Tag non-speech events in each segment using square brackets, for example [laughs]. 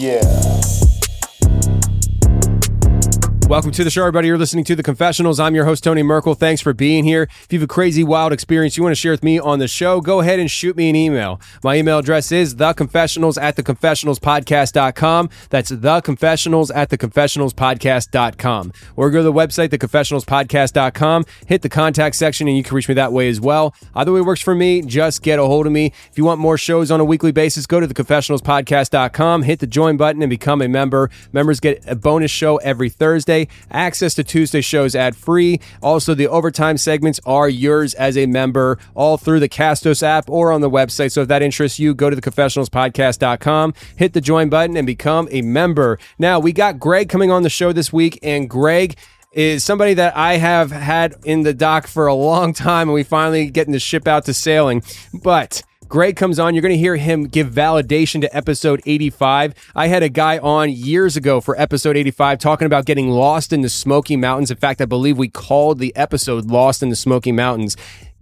Yeah. Welcome to the show, everybody. You're listening to The Confessionals. I'm your host, Tony Merkel. Thanks for being here. If you have a crazy, wild experience you want to share with me on the show, go ahead and shoot me an email. My email address is theconfessionals at theconfessionalspodcast.com. That's theconfessionals at theconfessionalspodcast.com. Or go to the website, theconfessionalspodcast.com, hit the contact section, and you can reach me that way as well. Either way works for me. Just get a hold of me. If you want more shows on a weekly basis, go to theconfessionalspodcast.com, hit the join button, and become a member. Members get a bonus show every Thursday, access to Tuesday shows ad free. Also, the overtime segments are yours as a member, all through the Castos app or on the website. So if that interests you, go to theconfessionalspodcast.com, hit the join button, and become a member. Now, we got Greg coming on the show this week, and Greg is somebody that I have had in the dock for a long time, and we finally getting the ship out to sailing. But Greg comes on. You're going to hear him give validation to episode 85. I had a guy on years ago for episode 85 talking about getting lost in the Smoky Mountains. In fact, I believe we called the episode Lost in the Smoky Mountains.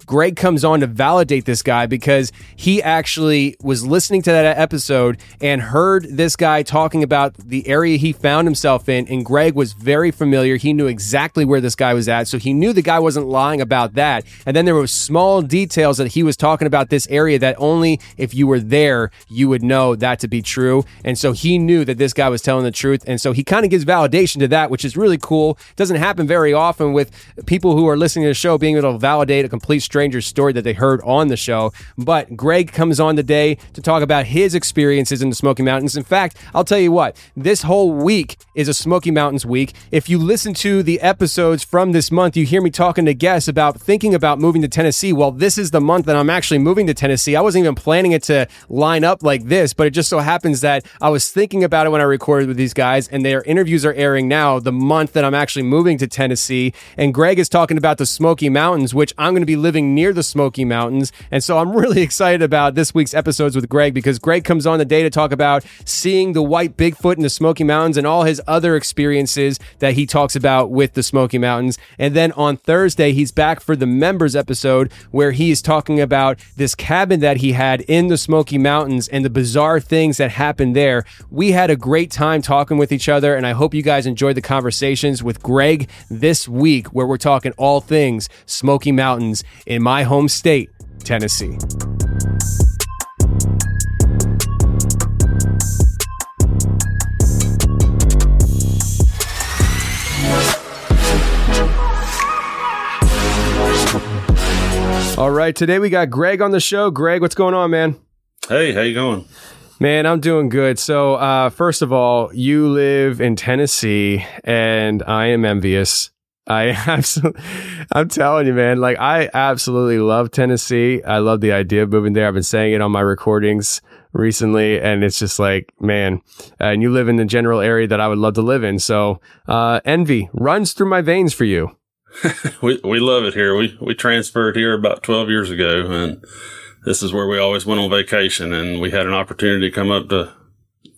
Greg comes on to validate this guy because he actually was listening to that episode and heard this guy talking about the area he found himself in. And Greg was very familiar. He knew exactly where this guy was at. So he knew the guy wasn't lying about that. And then there were small details that he was talking about this area that only if you were there, you would know that to be true. And so he knew that this guy was telling the truth. And so he kind of gives validation to that, which is really cool. Doesn't happen very often with people who are listening to the show being able to validate a complete stranger's story that they heard on the show. But Greg comes on today to talk about his experiences in the Smoky Mountains. In fact, I'll tell you what, this whole week is a Smoky Mountains week. If you listen to the episodes from this month, you hear me talking to guests about thinking about moving to Tennessee. Well, this is the month that I'm actually moving to Tennessee. I wasn't even planning it to line up like this, but it just so happens that I was thinking about it when I recorded with these guys, and their interviews are airing now the month that I'm actually moving to Tennessee. And Greg is talking about the Smoky Mountains, which I'm going to be living near the Smoky Mountains. And so I'm [laughs] really excited about this week's episodes with Greg because Greg comes on the day to talk about seeing the white Bigfoot in the Smoky Mountains and all his other experiences that he talks about with the Smoky Mountains. And then on Thursday, he's back for the members episode where he is talking about this cabin that he had in the Smoky Mountains and the bizarre things that happened there. We had a great time talking with each other, and I hope you guys enjoyed the conversations with Greg this week where we're talking all things Smoky Mountains in my home state, Tennessee. All right, today we got Greg on the show. Greg, what's going on, man? Hey, how you going? Man, I'm doing good. So, uh, first of all, you live in Tennessee, and I am envious. I [laughs] absolutely, I'm telling you, man, like I absolutely love Tennessee. I love the idea of moving there. I've been saying it on my recordings recently, and it's just like, man, and you live in the general area that I would love to live in. So, uh, envy runs through my veins for you. [laughs] we we love it here. We we transferred here about 12 years ago, and this is where we always went on vacation. And we had an opportunity to come up to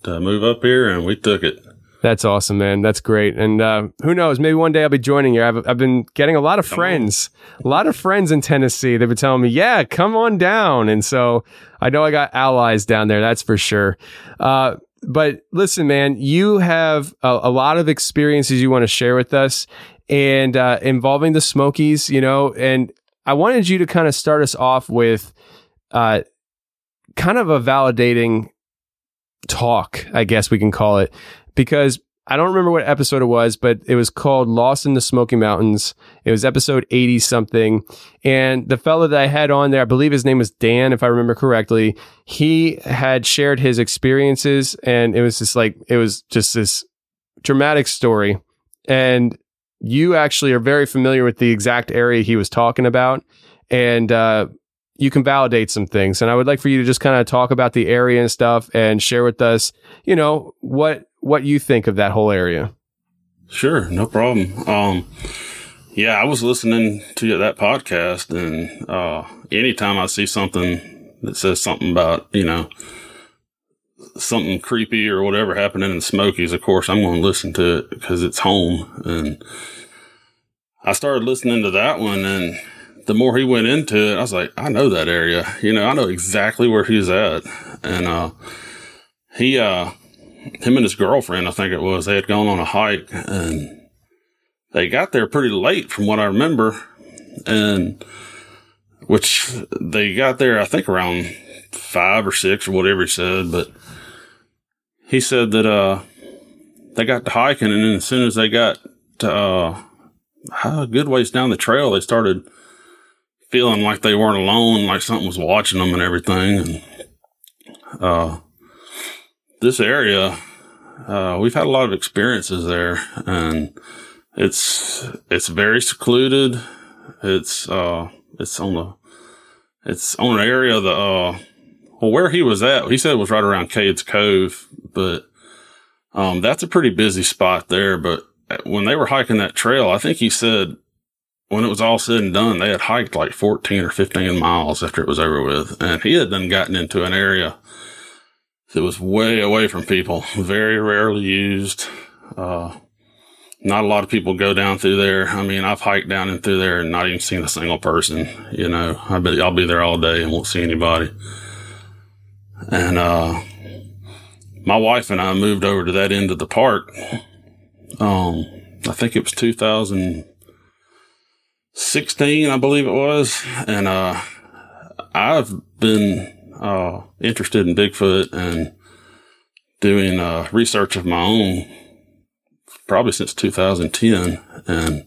to move up here, and we took it. That's awesome, man. That's great. And uh, who knows? Maybe one day I'll be joining you. I've, I've been getting a lot of friends, a lot of friends in Tennessee. They've been telling me, yeah, come on down. And so I know I got allies down there. That's for sure. Uh, but listen, man, you have a, a, lot of experiences you want to share with us and uh, involving the Smokies, you know, and I wanted you to kind of start us off with uh, kind of a validating talk, I guess we can call it because I don't remember what episode it was, but it was called Lost in the Smoky Mountains. It was episode 80 something. And the fellow that I had on there, I believe his name was Dan, if I remember correctly, he had shared his experiences and it was just like, it was just this dramatic story. And you actually are very familiar with the exact area he was talking about. And, uh, you can validate some things. And I would like for you to just kind of talk about the area and stuff and share with us, you know, what what you think of that whole area. Sure, no problem. Um, yeah, I was listening to that podcast, and uh, anytime I see something that says something about you know something creepy or whatever happening in the Smokies, of course I'm going to listen to it because it's home. And I started listening to that one, and the more he went into it, I was like, I know that area. You know, I know exactly where he's at, and uh, he uh him and his girlfriend, I think it was, they had gone on a hike and they got there pretty late from what I remember. And which they got there, I think around five or six or whatever he said. But he said that, uh, they got to hiking and then as soon as they got to, uh, a good ways down the trail, they started feeling like they weren't alone, like something was watching them and everything. And, uh, this area, uh, we've had a lot of experiences there and it's, it's very secluded. It's, uh, it's on the, it's on an area that, uh, well, where he was at, he said it was right around Cades Cove, but, um, that's a pretty busy spot there. But when they were hiking that trail, I think he said when it was all said and done, they had hiked like 14 or 15 miles after it was over with. And he had then gotten into an area it was way away from people, very rarely used. Uh, not a lot of people go down through there. I mean, I've hiked down and through there and not even seen a single person. You know, I bet I'll be there all day and won't see anybody. And, uh, my wife and I moved over to that end of the park. Um, I think it was 2016, I believe it was. And, uh, I've been uh, interested in Bigfoot and doing uh, research of my own probably since 2010. And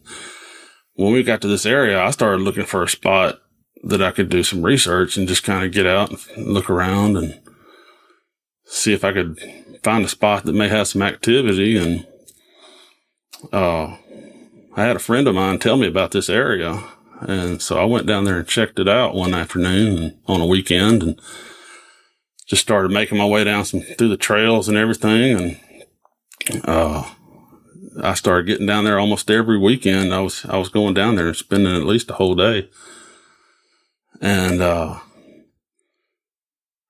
when we got to this area, I started looking for a spot that I could do some research and just kind of get out and look around and see if I could find a spot that may have some activity. And uh, I had a friend of mine tell me about this area and so I went down there and checked it out one afternoon on a weekend and just started making my way down some through the trails and everything. And, uh, I started getting down there almost every weekend. I was, I was going down there and spending at least a whole day. And, uh,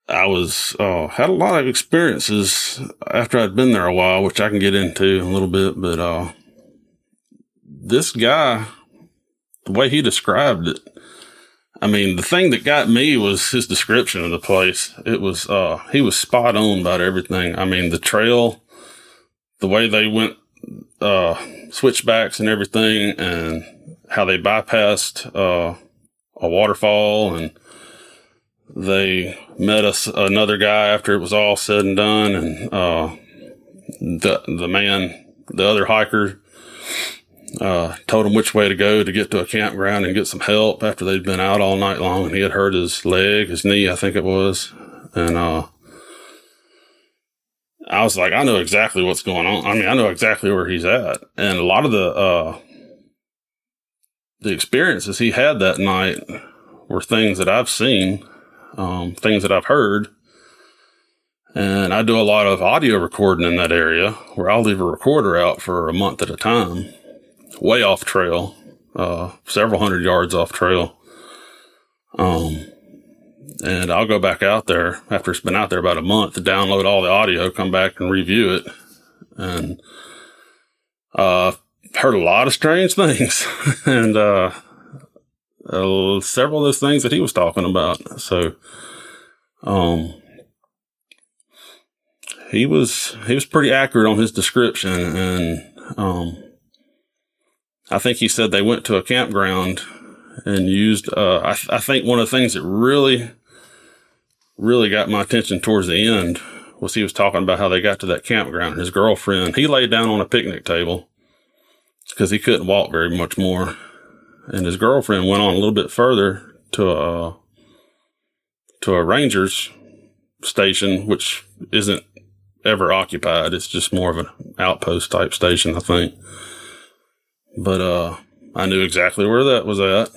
I was, uh, had a lot of experiences after I'd been there a while, which I can get into a little bit, but, uh, this guy the way he described it, I mean, the thing that got me was his description of the place. It was, uh, he was spot on about everything. I mean, the trail, the way they went, uh, switchbacks and everything and how they bypassed, uh, a waterfall and they met us another guy after it was all said and done. And, uh, the, the man, the other hiker uh, told him which way to go to get to a campground and get some help after they'd been out all night long and he had hurt his leg, his knee, I think it was. And, uh, I was like, I know exactly what's going on. I mean, I know exactly where he's at. And a lot of the, uh, the experiences he had that night were things that I've seen, um, things that I've heard. And I do a lot of audio recording in that area where I'll leave a recorder out for a month at a time way off trail. uh, several hundred yards off trail. Um, and I'll go back out there after it's been out there about a month to download all the audio, come back and review it. And, uh, heard a lot of strange [laughs] things and, uh, uh, several of those things that he was talking about. So, um, he was, he was pretty accurate on his description and, um, I think he said they went to a campground and used, uh, I, th- I think one of the things that really, really got my attention towards the end was he was talking about how they got to that campground. His girlfriend, he laid down on a picnic table because he couldn't walk very much more. And his girlfriend went on a little bit further to a, to a ranger's station, which isn't ever occupied. It's just more of an outpost type station, I think. But, uh, I knew exactly where that was at.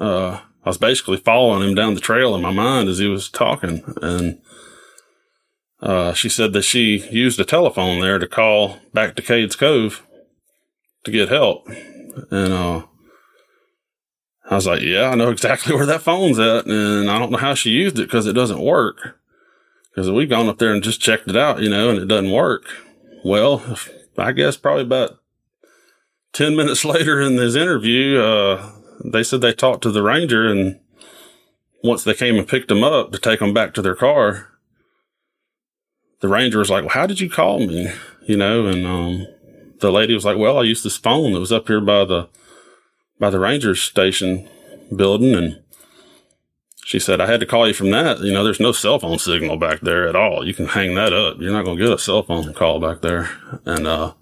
Uh, I was basically following him down the trail in my mind as he was talking. And, uh, she said that she used a telephone there to call back to Cades Cove to get help. And, uh, I was like, yeah, I know [laughs] exactly where that phone's at. And I don't know how she used it because it doesn't work. Because we've gone up there and just checked it out, you know, and it doesn't work. Well, I guess probably about 10 minutes [laughs] later in this interview, uh, they said they talked to the ranger and once they came and picked him up to take him back to their car, the ranger was like, well, how did you call me? You know, and, um, the lady was like, well, I used this phone that was up here by the, by the ranger station building. And she said, I had to call you from that. You know, there's no cell phone signal back there at all. You can hang that up. You're not going to get a cell phone call back there. And, uh,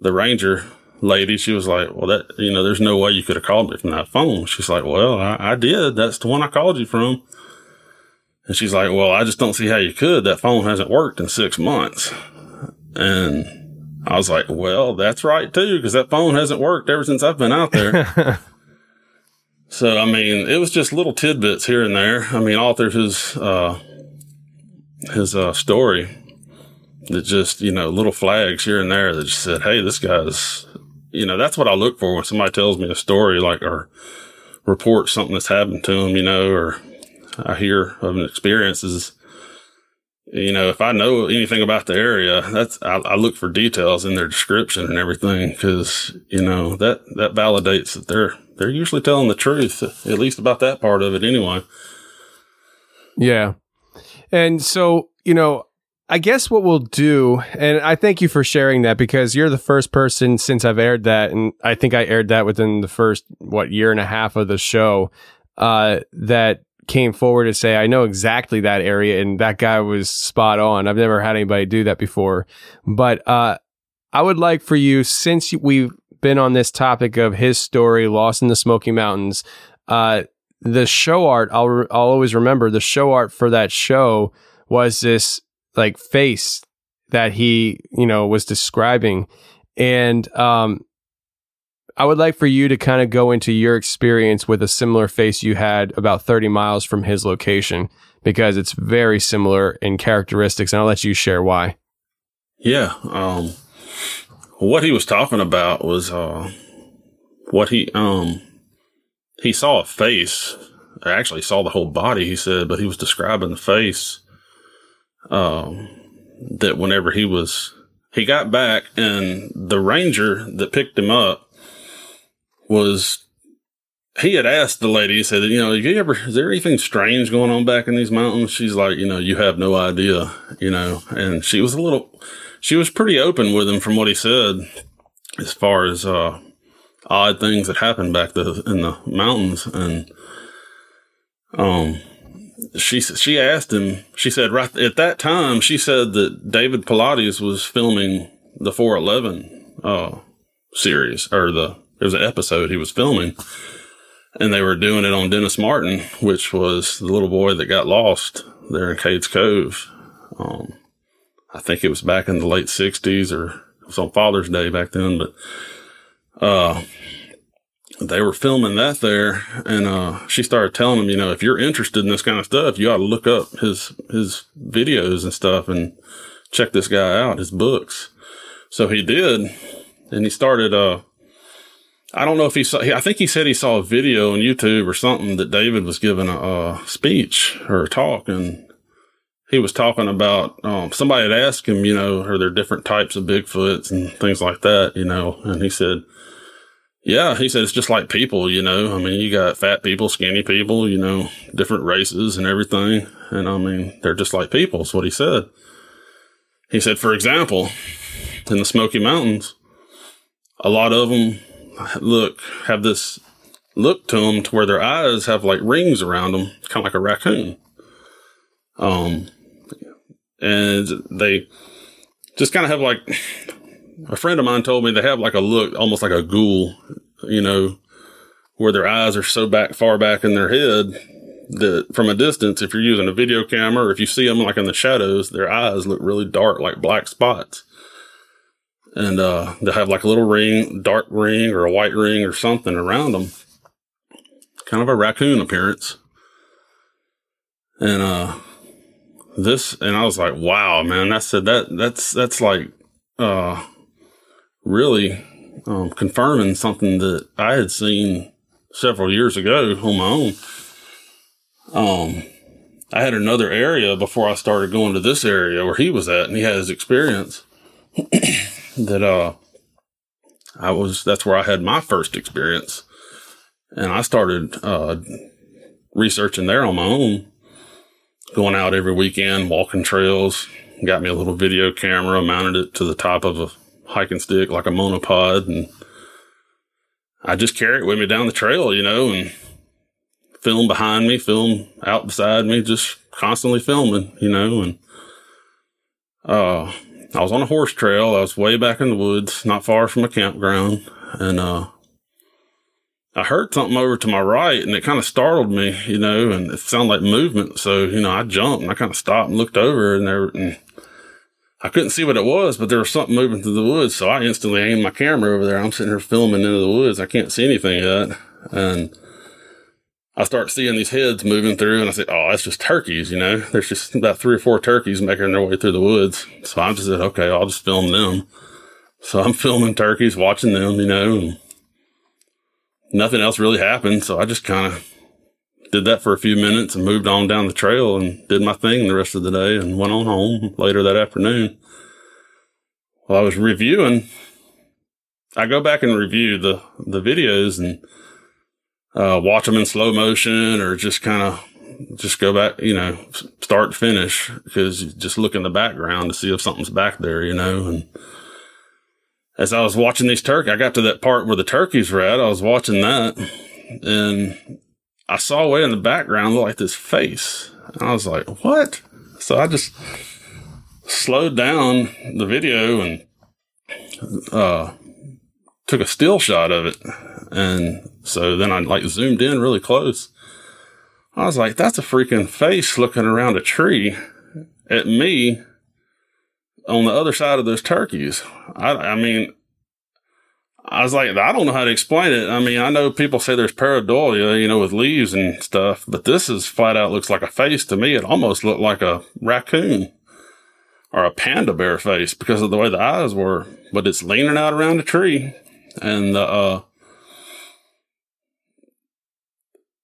the ranger lady, she was like, well, that, you know, there's no way you could have called me from that phone. She's like, well, I, I did. That's the one I called you from. And she's like, well, I just don't see how you could. That phone hasn't worked in six months. And I was like, well, that's right too, because that phone hasn't worked ever since I've been out there. [laughs] so, I mean, it was just little tidbits here and there. I mean, all through his, uh, his, uh, story that just, you know, little flags here and there that just said, Hey, this guy's, you know, that's what I look for when somebody tells me a story, like, or reports something that's happened to them, you know, or I hear of an experience is, you know, if I know anything about the area, that's, I, I look for details in their description and everything because, you know, that, that validates that they're, they're usually telling the truth, at least about that part of it anyway. Yeah. And so, you know, I guess what we'll do, and I thank you for sharing that because you're the first person since I've aired that, and I think I aired that within the first, what, year and a half of the show, uh, that came forward to say, I know exactly that area, and that guy was spot on. I've never had anybody do that before. But uh, I would like for you, since we've been on this topic of his story, Lost in the Smoky Mountains, uh, the show art, I'll, I'll always remember the show art for that show was this like face that he, you know, was describing. And um I would like for you to kind of go into your experience with a similar face you had about 30 miles from his location because it's very similar in characteristics and I'll let you share why. Yeah, um what he was talking about was uh what he um he saw a face. I actually saw the whole body, he said, but he was describing the face um, that whenever he was, he got back and the ranger that picked him up was, he had asked the lady, he said, you know, you ever, is there anything strange going on back in these mountains? She's like, you know, you have no idea, you know, and she was a little, she was pretty open with him from what he said as far as, uh, odd things that happened back the, in the mountains. And, um, she she asked him. She said right at that time she said that David Paulides was filming the 411 uh, series or the there was an episode he was filming, and they were doing it on Dennis Martin, which was the little boy that got lost there in Cades Cove. Um, I think it was back in the late '60s or it was on Father's Day back then, but uh, they were filming that there and uh, she started telling him you know if you're interested in this kind of stuff you ought to look up his his videos and stuff and check this guy out his books so he did and he started uh I don't know if he saw. I think he said he saw a video on YouTube or something that David was giving a, a speech or a talk, and he was talking about um, somebody had asked him, you know, are there different types of Bigfoots and things like that, you know, and he said, yeah, he said it's just like people, you know. I mean, you got fat people, skinny people, you know, different races and everything, and I mean, they're just like people. Is what he said. He said, for example, in the Smoky Mountains, a lot of them look have this look to them to where their eyes have like rings around them, kind of like a raccoon. Um, and they just kind of have like a friend of mine told me they have like a look almost like a ghoul, you know, where their eyes are so back far back in their head that from a distance, if you're using a video camera or if you see them like in the shadows, their eyes look really dark, like black spots. And uh, they'll have like a little ring, dark ring or a white ring or something around them. Kind of a raccoon appearance. And uh, this, and I was like, wow, man, that's that that's that's like uh, really um, confirming something that I had seen several years ago on my own. Um, I had another area before I started going to this area where he was at, and he had his experience [coughs] that uh, I was. That's where I had my first experience, and I started uh, researching there on my own going out every weekend, walking trails. Got me a little video camera, mounted it to the top of a hiking stick like a monopod, and I just carry it with me down the trail, you know, and film behind me, film out beside me, just constantly filming, you know, and uh, I was on a horse trail. I was way back in the woods, not far from a campground, and uh, I heard something over to my right and it kind of startled me, you know, and it sounded like movement. So, you know, I jumped and I kind of stopped and looked over and there, and I couldn't see what it was, but there was something moving through the woods. So I instantly aimed my camera over there. I'm sitting here filming into the woods. I can't see anything yet. And I start seeing these heads moving through and I said, Oh, that's just turkeys, you know, there's just about three or four turkeys making their way through the woods. So I just said, okay, I'll just film them. So I'm [laughs] filming turkeys, watching them, you know, and nothing else really happened. So I just kind of did that for a few minutes and moved on down the trail and did my thing the rest of the day and went on home later that afternoon. While I was reviewing, I go back and review the, the videos and uh, watch them in slow motion or just kind of just go back, you know, start to finish because you just look in the background to see if something's back there, you know, and as I was watching these turkey, I got to that part where the turkeys were at. I was watching that and I saw way in the background like this face. And I was like, what? So I just slowed down the video and, uh, took a still shot of it. And so then I like zoomed in really close. I was like, that's a freaking face looking around a tree at me on the other side of those turkeys. I, I mean, I was like, I don't know how to explain it. I mean, I know people say there's pareidolia, you know, with leaves and stuff, but this is flat out looks like a face to me. It almost looked like a raccoon or a panda bear face because of the way the eyes were, but it's leaning out around a tree and the, uh,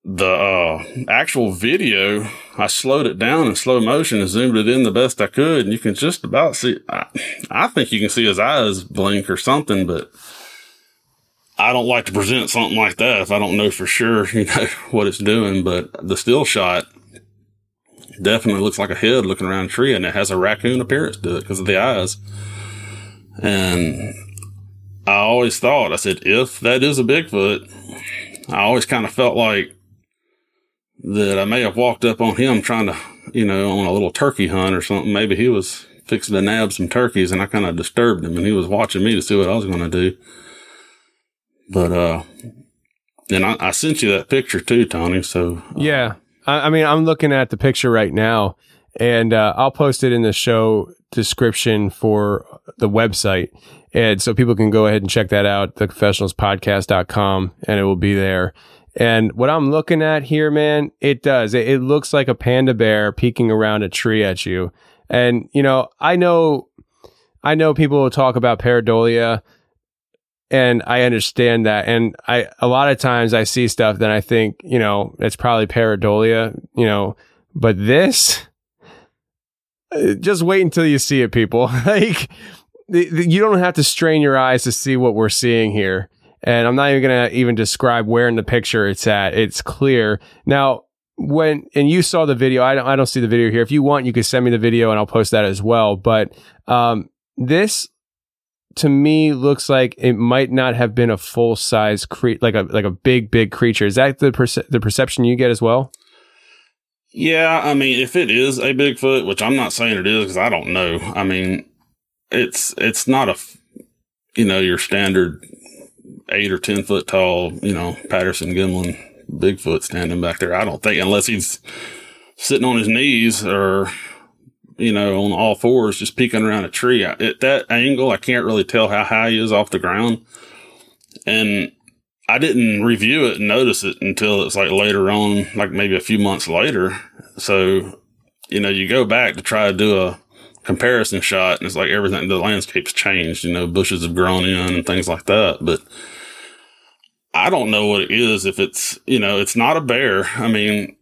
the uh, actual video, I slowed it down in slow motion and zoomed it in the best I could, and you can just about see. I, I think you can see his eyes blink or something, but I don't like to present something like that if I don't know for sure, [laughs] you know, what it's doing. But the still shot definitely looks like a head looking around a tree, and it has a raccoon appearance to it because of the eyes. And I always thought, I said, if that is a Bigfoot, I always kind of felt like that I may have walked up on him trying to, you know, on a little turkey hunt or something. Maybe he was fixing to nab some turkeys and I kind of disturbed him and he was watching me to see what I was going to do. But, uh, and I, I, sent you that picture too, Tony. So, uh, yeah, I, I, mean, I'm looking at the picture right now and, uh, I'll post it in the show description for the website. And so people can go ahead and check that out, theconfessionalspodcast.com, and it will be there. And what I'm looking at here, man, it does. It, it, looks like a panda bear peeking around a tree at you. And, you know, I know, I know people will talk about pareidolia and I understand that. And I, a lot of times I see stuff that I think, you know, it's probably pareidolia, you know, but this, just wait until you see it, people. [laughs] like, you don't have to strain your eyes to see what we're seeing here. And I'm not even going to even describe where in the picture it's at. It's clear. Now, when, and you saw the video, I don't, I don't see the video here. If you want, you can send me the video and I'll post that as well. But, um, this to me looks like it might not have been a full size cre- like a, like a big, big creature. Is that the perce- the perception you get as well? Yeah, I mean, if it is a Bigfoot, which I'm not saying it is because I don't know. I mean, it's it's not a you know, your standard eight or ten foot tall, you know, Patterson Gimlin Bigfoot standing back there. I don't think unless he's sitting on his knees or you know on all fours just peeking around a tree. At that angle, I can't really tell how high he is off the ground, and I didn't review it and notice it until it's like later on, like maybe a few months later. So, you know, you go back to try to do a comparison shot and it's like everything, the landscape's changed, you know, bushes have grown in and things like that. But I don't know what it is. If it's, you know, it's not a bear. I mean,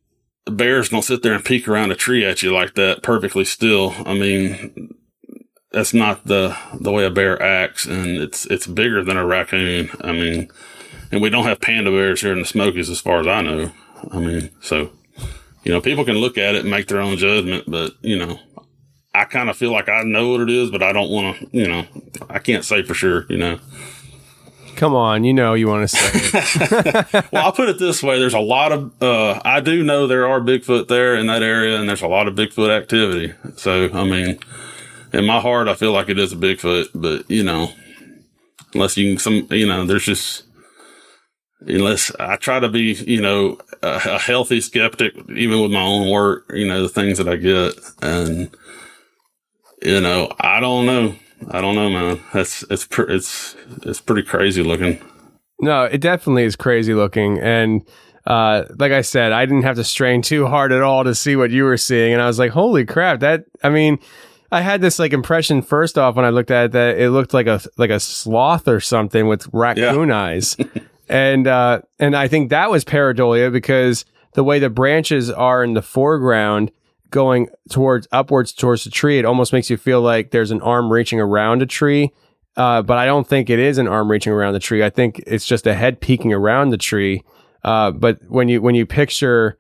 bears don't sit there and peek around a tree at you like that perfectly still. I mean, that's not the, the way a bear acts and it's, it's bigger than a raccoon. I mean, and we don't have panda bears here in the Smokies as far as I know. I mean, so, you know, people can look at it and make their own judgment, but, you know, I kind of feel like I know what it is, but I don't want to, you know, I can't say for sure, you know. Come on, you know you want to say. [laughs] well, I'll put it this way. There's a lot of, uh, I do know there are Bigfoot there in that area and there's a lot of Bigfoot activity. So, I mean, in my heart, I feel like it is a Bigfoot, but you know, unless you can some, you know, there's just, unless I try to be, you know, a, a healthy skeptic, even with my own work, you know, the things that I get. And, you know, I don't know. I don't know, man. That's, it's, pr- it's, it's pretty crazy looking. No, it definitely is crazy looking. And uh, like I said, I didn't have to strain too hard at all to see what you were seeing. And I was like, holy crap, that, I mean, I had this like impression first off when I looked at it that it looked like a like a sloth or something with raccoon eyes. [laughs] and uh and I think that was pareidolia because the way the branches are in the foreground going towards upwards towards the tree, it almost makes you feel like there's an arm reaching around a tree. Uh, but I don't think it is an arm reaching around the tree. I think it's just a head peeking around the tree. Uh, but when you when you picture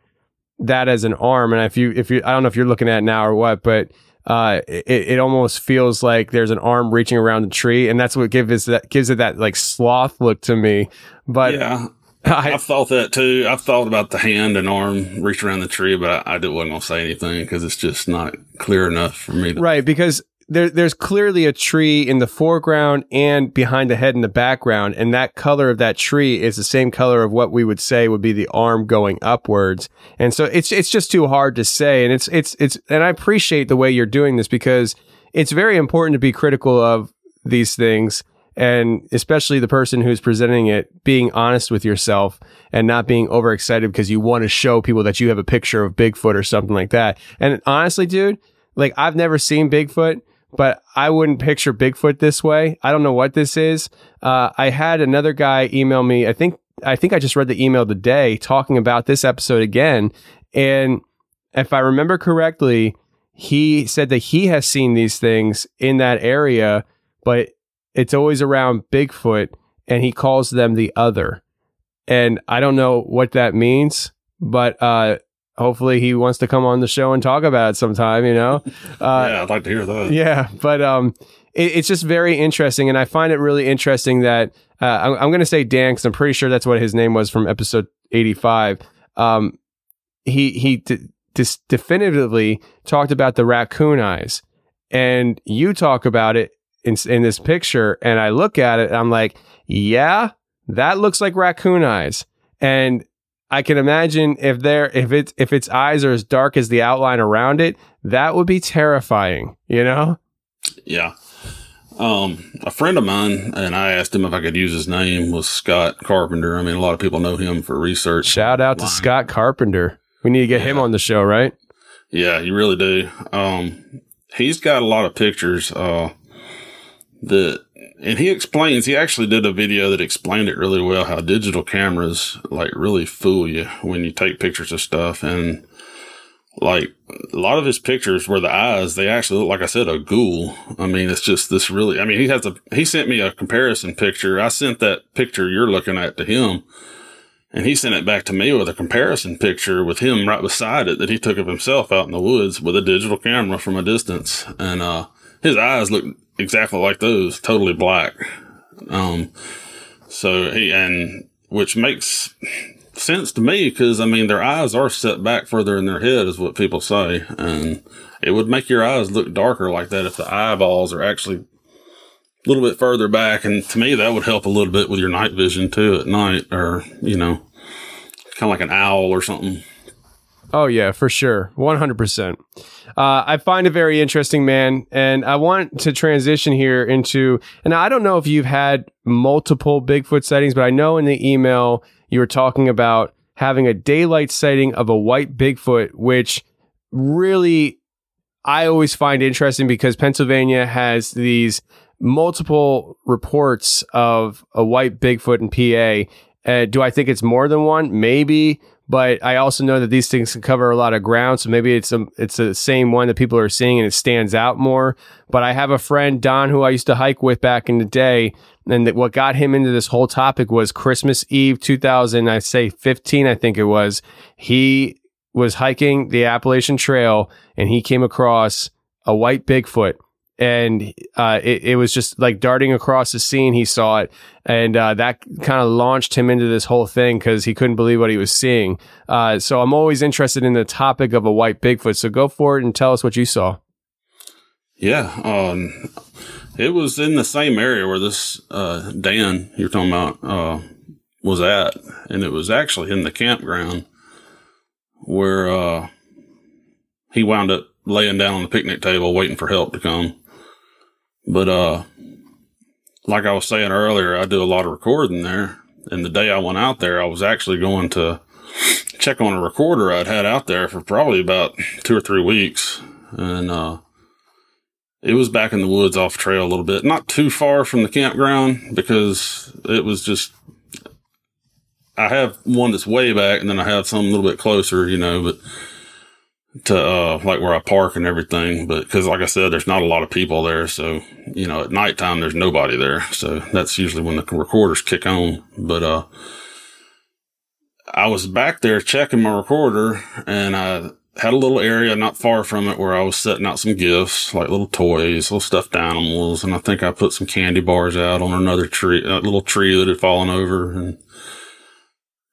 that as an arm, and if you if you I don't know if you're looking at it now or what, but uh, it, it almost feels like there's an arm reaching around the tree, and that's what gives that gives it that like sloth look to me. But yeah, I, have thought that too. I've thought about the hand and arm reach around the tree, but I, I didn't wasn't gonna say anything because it's just not clear enough for me. To, right because there, there's clearly a tree in the foreground and behind the head in the background, and that color of that tree is the same color of what we would say would be the arm going upwards. And so it's it's just too hard to say. And it's it's it's and I appreciate the way you're doing this because it's very important to be critical of these things and especially the person who's presenting it being honest with yourself and not being overexcited because you want to show people that you have a picture of Bigfoot or something like that. And honestly, dude, like I've never seen Bigfoot but I wouldn't picture Bigfoot this way. I don't know what this is. Uh, I had another guy email me. I think I think I just read the email today talking about this episode again, and if I remember correctly, he said that he has seen these things in that area, but it's always around Bigfoot, and he calls them the other. And I don't know what that means, but uh, hopefully he wants to come on the show and talk about it sometime, you know? [laughs] Uh, yeah, I'd like to hear that. Yeah. But, um, it, it's just very interesting. And I find it really interesting that, uh, I'm, I'm going to say Dan, cause I'm pretty sure that's what his name was from episode 85. Um, he, he d- dis- definitively talked about the raccoon eyes and you talk about it in, in this picture. And I look at it and I'm like, yeah, that looks like raccoon eyes. And I can imagine if there if it's if its eyes are as dark as the outline around it, that would be terrifying, you know? Yeah. Um, a friend of mine, and I asked him if I could use his name, was Scott Carpenter. I mean, a lot of people know him for research. Shout out to Scott Carpenter. We need to get yeah. him on the show, right? Yeah, you really do. Um, he's got a lot of pictures, uh, that and he explains, he actually did a video that explained it really well how digital cameras like really fool you when you take pictures of stuff. And like a lot of his pictures where the eyes, they actually look, like I said, a ghoul. I mean, it's just this really, I mean, he has a, he sent me a comparison picture. I sent that picture you're looking at to him and he sent it back to me with a comparison picture with him right beside it that he took of himself out in the woods with a digital camera from a distance. And, uh, his eyes look exactly like those, totally black. Um, so he, and which makes sense to me because I mean, their eyes are set back further in their head is what people say. And it would make your eyes look darker like that if the eyeballs are actually a little bit further back. And to me, that would help a little bit with your night vision too at night or, you know, kind of like an owl or something. Oh yeah, for sure, one hundred percent. Uh, I find a very interesting, man, and I want to transition here into. And I don't know if you've had multiple Bigfoot sightings, but I know in the email you were talking about having a daylight sighting of a white Bigfoot, which really I always find interesting because Pennsylvania has these multiple reports of a white Bigfoot in PA. Uh, do I think it's more than one? Maybe, but I also know that these things can cover a lot of ground. So maybe it's a, it's the same one that people are seeing and it stands out more. But I have a friend, Don, who I used to hike with back in the day. And that what got him into this whole topic was Christmas Eve 2000, I say 15, I think it was. He was hiking the Appalachian Trail and he came across a white Bigfoot and uh, it, it, was just like darting across the scene. He saw it, and uh, that kind of launched him into this whole thing because he couldn't believe what he was seeing. Uh, so I'm always interested in the topic of a white Bigfoot. So go for it and tell us what you saw. Yeah, um, it was in the same area where this uh, Dan you're talking about uh, was at, and it was actually in the campground where uh, he wound up laying down on the picnic table waiting for help to come. But, uh, like I was saying earlier, I do a lot of recording there. And the day I went out there, I was actually going to check on a recorder I'd had out there for probably about two or three weeks. And, uh, it was back in the woods off trail a little bit, not too far from the campground because it was just, I have one that's way back and then I have some a little bit closer, you know, but to uh, like where I park and everything. But because, like I said, there's not a lot of people there, so you know, at nighttime there's nobody there. So that's usually when the recorders kick on. But uh, I was back there checking my recorder, and I had a little area not far from it where I was setting out some gifts, like little toys, little stuffed animals, and I think I put some candy bars out on another tree, a little tree that had fallen over, and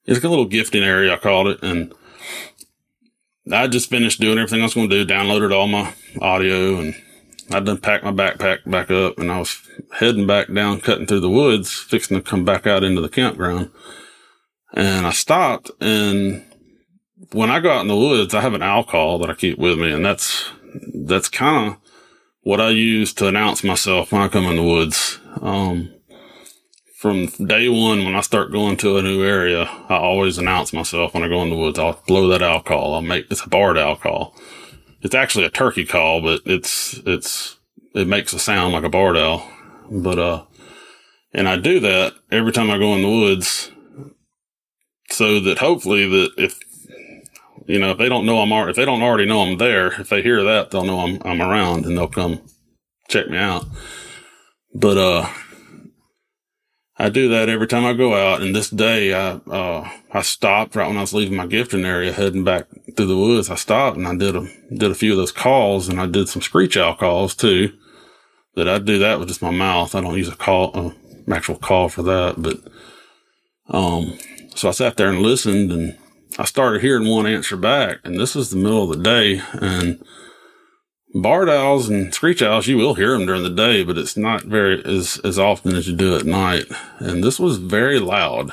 it's like a little gifting area I called it, and I just finished doing everything I was going to do, downloaded all my audio and I done packed my backpack back up and I was heading back down, cutting through the woods, fixing to come back out into the campground. And I stopped and when I go out in the woods, I have an owl call that I keep with me and that's, that's kind of what I use to announce myself when I come in the woods. Um, from day one, when I start going to a new area, I always announce myself when I go in the woods. I'll blow that owl call. I'll make it's a barred owl call. It's actually a turkey call, but it's it's it makes a sound like a barred owl. But uh, and I do that every time I go in the woods, so that hopefully that if you know if they don't know I'm if they don't already know I'm there, if they hear that, they'll know I'm I'm around and they'll come check me out. But uh I do that every time I go out. And this day, I, uh, I stopped right when I was leaving my gifting area, heading back through the woods. I stopped and I did a, did a few of those calls and I did some screech owl calls too. That I do that with just my mouth. I don't use a call, an actual call for that. But, um, so I sat there and listened and I started hearing one answer back. And this is the middle of the day. And, barred owls and screech owls, you will hear them during the day, but it's not very as, as often as you do at night. And this was very loud.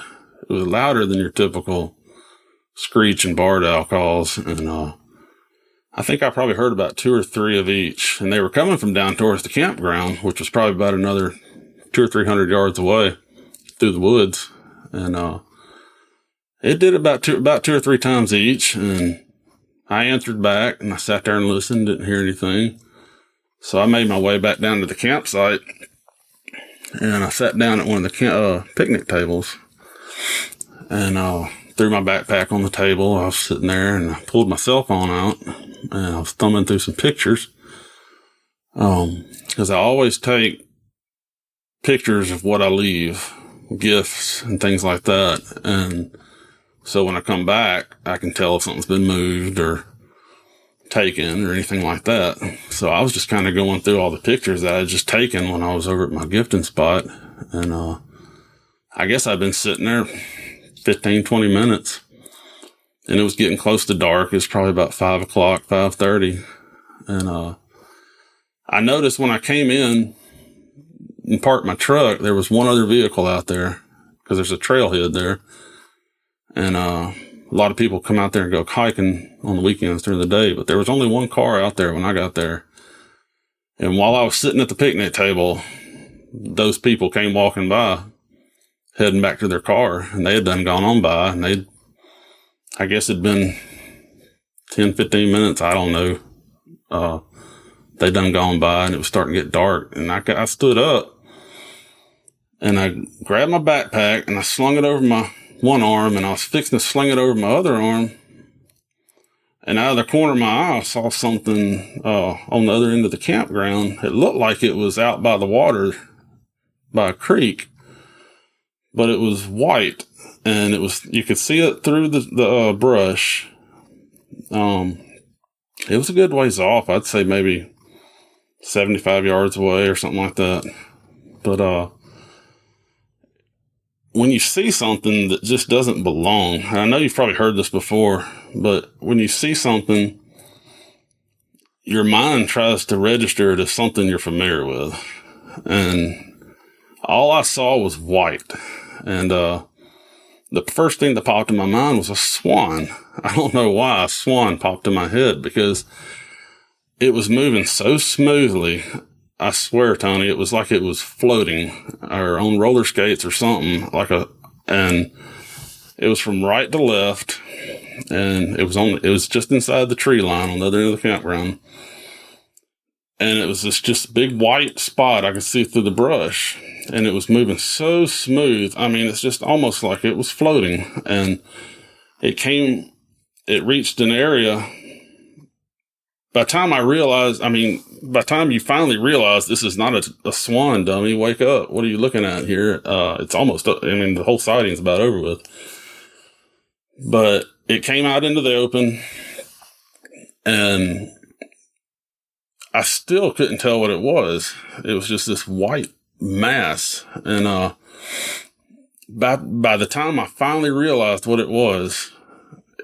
It was louder than your typical screech and barred owl calls. And, uh, I think I probably heard about two or three of each and they were coming from down towards the campground, which was probably about another two or three hundred yards away through the woods. And, uh, it did about two, about two or three times each. And I answered back and I sat there and listened, didn't hear anything. So I made my way back down to the campsite and I sat down at one of the ca- uh, picnic tables and uh, threw my backpack on the table. I was sitting there and I pulled my cell phone out and I was thumbing through some pictures. Um, cause I always take pictures of what I leave, gifts and things like that. And so when I come back, I can tell if something's been moved or taken or anything like that. So I was just kind of going through all the pictures that I had just taken when I was over at my gifting spot. And, uh, I guess I've been sitting there 15, 20 minutes and it was getting close to dark. It was probably about five o'clock, 530. And, uh, I noticed when I came in and parked my truck, there was one other vehicle out there because there's a trailhead there. And, uh, a lot of people come out there and go hiking on the weekends during the day, but there was only one car out there when I got there. And while I was sitting at the picnic table, those people came walking by, heading back to their car, and they had done gone on by, and they'd, I guess it'd been 10, 15 minutes, I don't know. Uh, they done gone by, and it was starting to get dark, and I, I stood up, and I grabbed my backpack, and I slung it over my one arm and I was fixing to sling it over my other arm. And out of the corner of my eye, I saw something, uh, on the other end of the campground. It looked like it was out by the water by a creek, but it was white and it was, you could see it through the, the uh, brush. Um, it was a good ways off. I'd say maybe 75 yards away or something like that. But, uh, when you see something that just doesn't belong, I know you've probably heard this before, but when you see something, your mind tries to register it as something you're familiar with. And all I saw was white. And, uh, the first thing that popped in my mind was a swan. I don't know why a swan popped in my head because it was moving so smoothly. I swear, Tony, it was like it was floating or on roller skates or something like a, and it was from right to left and it was on, it was just inside the tree line on the other end of the campground. And it was this just big white spot I could see through the brush and it was moving so smooth. I mean, it's just almost like it was floating and it came, it reached an area by the time I realized, I mean, by the time you finally realize this is not a, a, swan dummy, wake up. What are you looking at here? Uh, it's almost, I mean, the whole sighting's about over with. But it came out into the open and I still couldn't tell what it was. It was just this white mass. And, uh, by, by the time I finally realized what it was,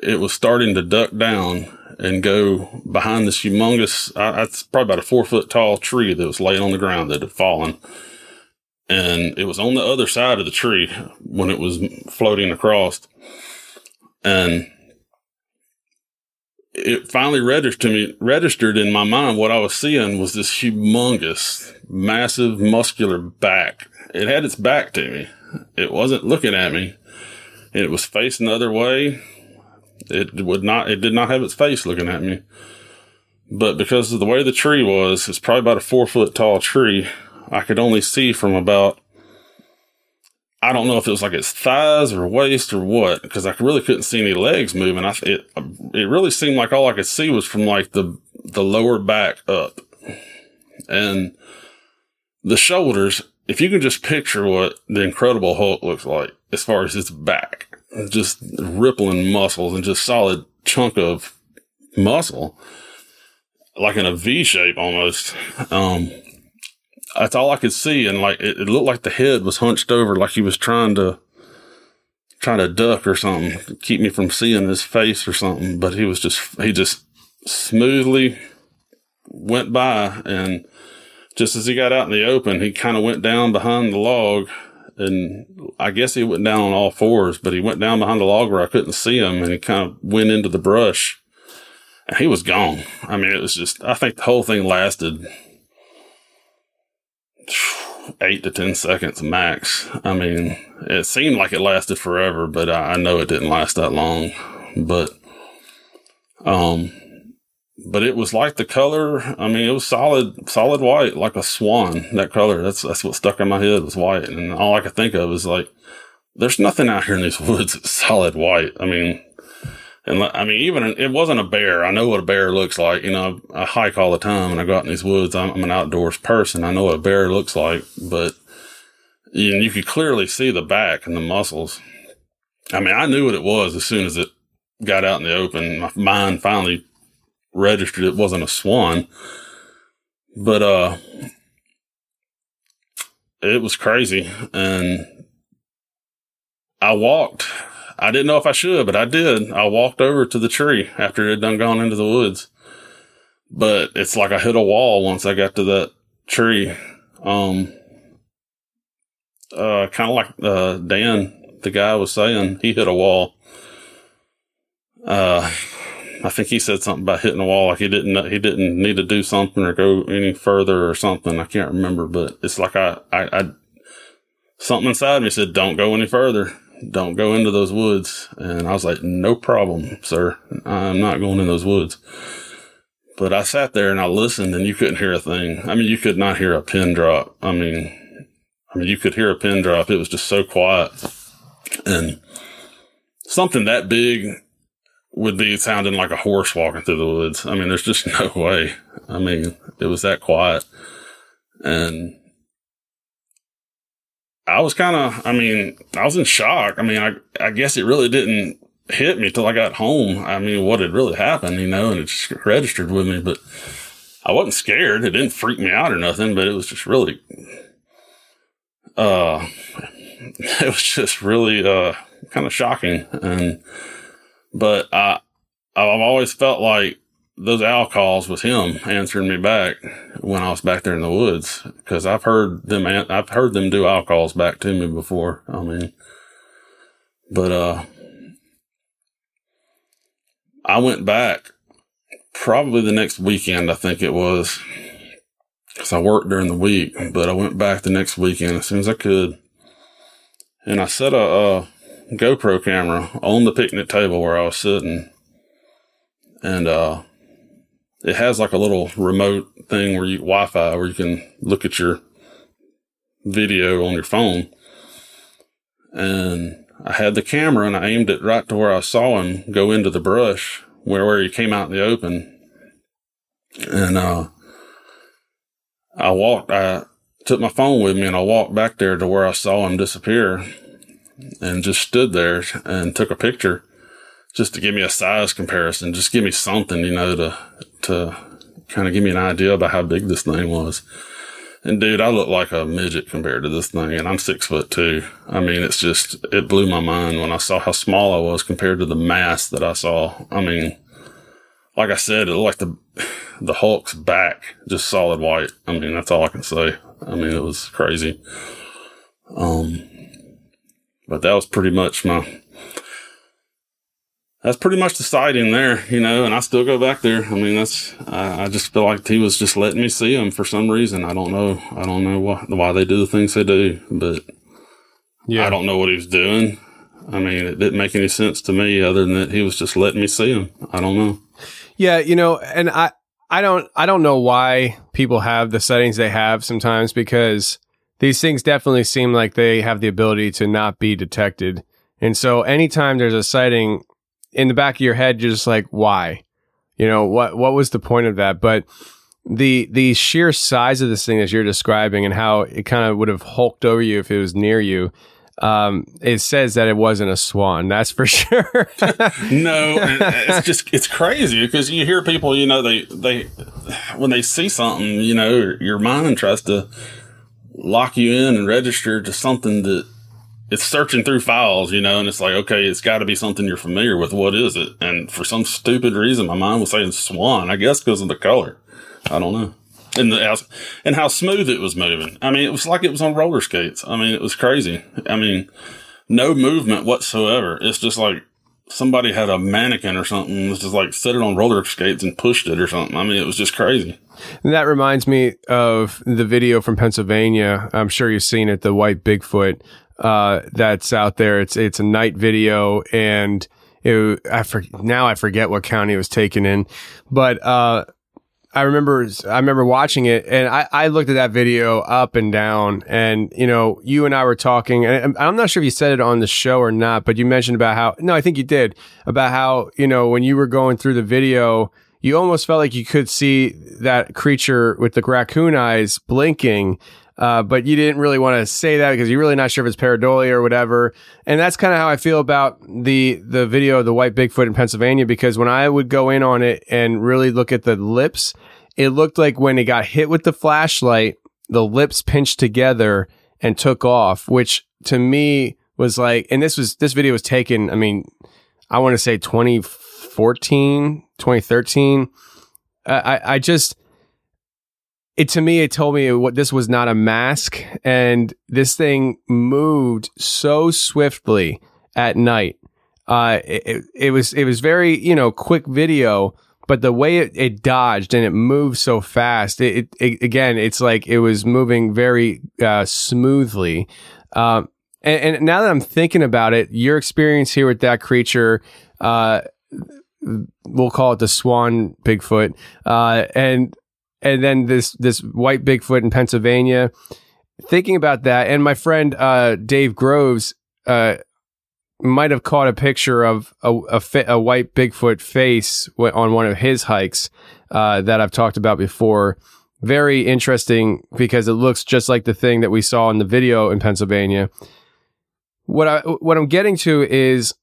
it was starting to duck down and go behind this humongous, uh, it's probably about a four foot tall tree that was laying on the ground that had fallen. And it was on the other side of the tree when it was floating across. And it finally registered to me, registered in my mind what I was seeing was this humongous, massive, muscular back. It had its back to me. It wasn't looking at me. It was facing the other way it would not, it did not have its face looking at me. But because of the way the tree was, it's probably about a four foot tall tree. I could only see from about, I don't know if it was like its thighs or waist or what, because I really couldn't see any legs moving. I, it, it really seemed like all I could see was from like the, the lower back up and the shoulders. If you can just picture what the Incredible Hulk looks like as far as its back, just rippling muscles and just solid chunk of muscle, like in a V shape almost. Um, that's all I could see. And like, it, it, looked like the head was hunched over, like he was trying to, trying to duck or something, keep me from seeing his face or something. But he was just, he just smoothly went by. And just as he got out in the open, he kind of went down behind the log and I guess he went down on all fours, but he went down behind the log where I couldn't see him and he kind of went into the brush and he was gone. I mean, it was just, I think the whole thing lasted eight to 10 seconds max. I mean, it seemed like it lasted forever, but I, I know it didn't last that long. But, um, but it was like the color. I mean, it was solid, solid white, like a swan. That color. That's that's what stuck in my head was white, and all I could think of is like, there's nothing out here in these [laughs] woods that's solid white. I mean, and I mean, even it wasn't a bear. I know what a bear looks like. You know, I hike all the time, and I go out in these woods. I'm, I'm an outdoors person. I know what a bear looks like, but you, you could clearly see the back and the muscles. I mean, I knew what it was as soon as it got out in the open. My mind finally registered it wasn't a swan. But uh it was crazy and I walked. I didn't know if I should, but I did. I walked over to the tree after it had done gone into the woods. But it's like I hit a wall once I got to that tree. Um uh kind of like uh Dan the guy was saying he hit a wall. Uh I think he said something about hitting a wall, like he didn't he didn't need to do something or go any further or something. I can't remember, but it's like I, I, I something inside me said, "Don't go any further. Don't go into those woods." And I was like, "No problem, sir. I'm not going in those woods." But I sat there and I listened, and you couldn't hear a thing. I mean, you could not hear a pin drop. I mean, I mean, you could hear a pin drop. It was just so quiet, and something that big would be sounding like a horse walking through the woods. I mean, there's just [laughs] no way. I mean, it was that quiet. And I was kind of, I mean, I was in shock. I mean, I, I guess it really didn't hit me till I got home. I mean, what had really happened, you know, and it just registered with me, but I wasn't scared. It didn't freak me out or nothing, but it was just really, uh, [laughs] it was just really, uh, kind of shocking. And, but I, I've always felt like those owl calls was him answering me back when I was back there in the woods because I've heard them, I've heard them do owl calls back to me before. I mean, but, uh, I went back probably the next weekend, I think it was, because I worked during the week, but I went back the next weekend as soon as I could. And I set a, a GoPro camera on the picnic table where I was sitting. And, uh, it has like a little remote thing where you Wi-Fi where you can look at your video on your phone. And I had the camera and I aimed it right to where I saw him go into the brush where, where he came out in the open. And, uh, I walked, I took my phone with me and I walked back there to where I saw him disappear and just stood there and took a picture just to give me a size comparison, just give me something, you know, to, to kind of give me an idea about how big this thing was. And dude, I look like a midget compared to this thing and I'm six foot two. I mean, it's just, it blew my mind when I saw how small I was compared to the mass that I saw. I mean, like I said, it looked like the, the Hulk's back, just solid white. I mean, that's all I can say. I mean, it was crazy. Um, but that was pretty much my, that's pretty much the sighting there, you know, and I still go back there. I mean, that's, I, I, just feel like he was just letting me see him for some reason. I don't know. I don't know why, why they do the things they do, but yeah, I don't know what he was doing. I mean, it didn't make any sense to me other than that he was just letting me see him. I don't know. Yeah. You know, and I, I don't, I don't know why people have the settings they have sometimes because these things definitely seem like they have the ability to not be detected. And so anytime there's a sighting in the back of your head, you're just like, why? You know, what, what was the point of that? But the, the sheer size of this thing as you're describing and how it kind of would have hulked over you if it was near you. Um, it says that it wasn't a swan. That's for [laughs] sure. [laughs] no, it's just, it's crazy because you hear people, you know, they, they, when they see something, you know, your mind tries to lock you in and register to something that it's searching through files, you know, and it's like, okay, it's got to be something you're familiar with. What is it? And for some stupid reason, my mind was saying swan. I guess because of the color. I don't know. And the and how smooth it was moving. I mean, it was like it was on roller skates. I mean, it was crazy. I mean, no movement whatsoever. It's just like somebody had a mannequin or something. was just like set it on roller skates and pushed it or something. I mean, it was just crazy. That reminds me of the video from Pennsylvania. I'm sure you've seen it, the white Bigfoot uh, that's out there. It's it's a night video, and It, I for, now I forget what county it was taken in, but uh, I remember I remember watching it, and I, I looked at that video up and down, and you know, you and I were talking, and I'm not sure if you said it on the show or not, but you mentioned about how no, I think you did about how you know when you were going through the video, you almost felt like you could see that creature with the raccoon eyes blinking. Uh, but you didn't really want to say that because you're really not sure if it's pareidolia or whatever. And that's kind of how I feel about the the video of the white Bigfoot in Pennsylvania because when I would go in on it and really look at the lips, it looked like when it got hit with the flashlight, the lips pinched together and took off, which to me was like, and this was this video was taken. I mean, I want to say 2014, 2013. I I just it to me it told me what this was not a mask and this thing moved so swiftly at night. Uh it, it was it was very you know quick video but the way it, it dodged and it moved so fast it, it again it's like it was moving very uh smoothly. Um and, and now that i'm thinking about it your experience here with that creature uh we'll call it the swan bigfoot uh and and then this this white Bigfoot in Pennsylvania. Thinking about that, and my friend uh, Dave Groves uh, might have caught a picture of a, a, a, white Bigfoot face on one of his hikes uh, that I've talked about before. Very interesting because it looks just like the thing that we saw in the video in Pennsylvania. What I what I'm getting to is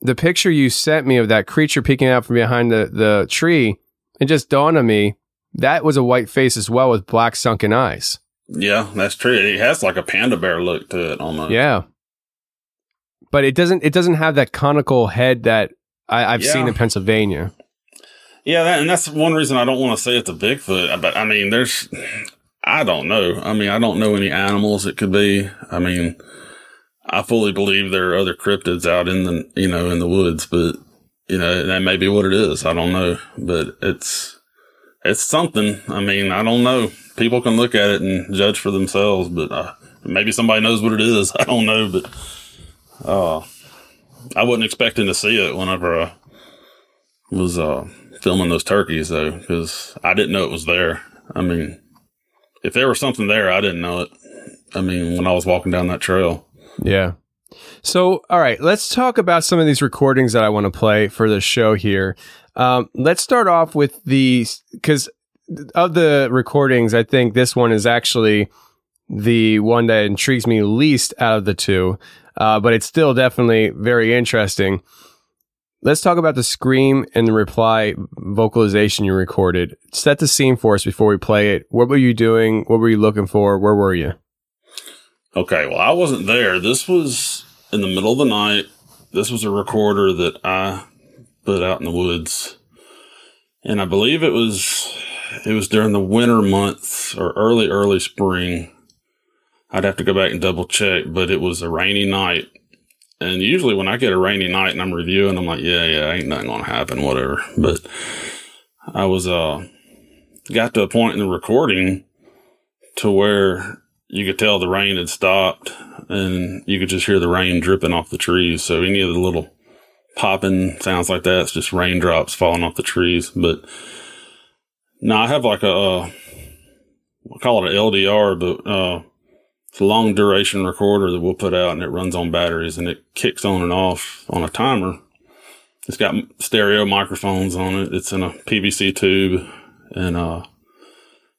the picture you sent me of that creature peeking out from behind the, the tree. It just dawned on me that was a white face as well with black sunken eyes. Yeah, that's true. It has like a panda bear look to it almost. Yeah. But it doesn't it doesn't have that conical head that I, have yeah. seen in Pennsylvania. Yeah, that, and that's one reason I don't want to say it's a Bigfoot. But I mean, there's, I don't know. I mean, I don't know any animals it could be. I mean, I fully believe there are other cryptids out in the, you know, in the woods, but you know, that may be what it is. I don't know, but it's, it's something. I mean, I don't know. People can look at it and judge for themselves, but uh, maybe somebody knows what it is. [laughs] I don't know, but uh, I wasn't expecting to see it whenever I was uh, filming those turkeys, though, because I didn't know it was there. I mean, if there was something there, I didn't know it. I mean, when I was walking down that trail. Yeah. So, all right, let's talk about some of these recordings that I want to play for the show here. Um, let's start off with the because of the recordings, I think this one is actually the one that intrigues me least out of the two, uh, but it's still definitely very interesting. Let's talk about the scream and the reply vocalization you recorded. Set the scene for us before we play it. What were you doing? What were you looking for? Where were you? Okay, well, I wasn't there. This was in the middle of the night. This was a recorder that I put out in the woods. And I believe it was it was during the winter months or early early spring. I'd have to go back and double check, but it was a rainy night. And usually when I get a rainy night and I'm reviewing, I'm like, yeah, yeah, ain't nothing gonna happen, whatever. But I was uh got to a point in the recording to where you could tell the rain had stopped and you could just hear the rain dripping off the trees. So any of the little popping sounds like that, it's just raindrops falling off the trees. But now I have like a, uh, I call it an LDR, but, uh, it's a long duration recorder that we'll put out and it runs on batteries and it kicks on and off on a timer. It's got stereo microphones on it. It's in a PVC tube and, uh,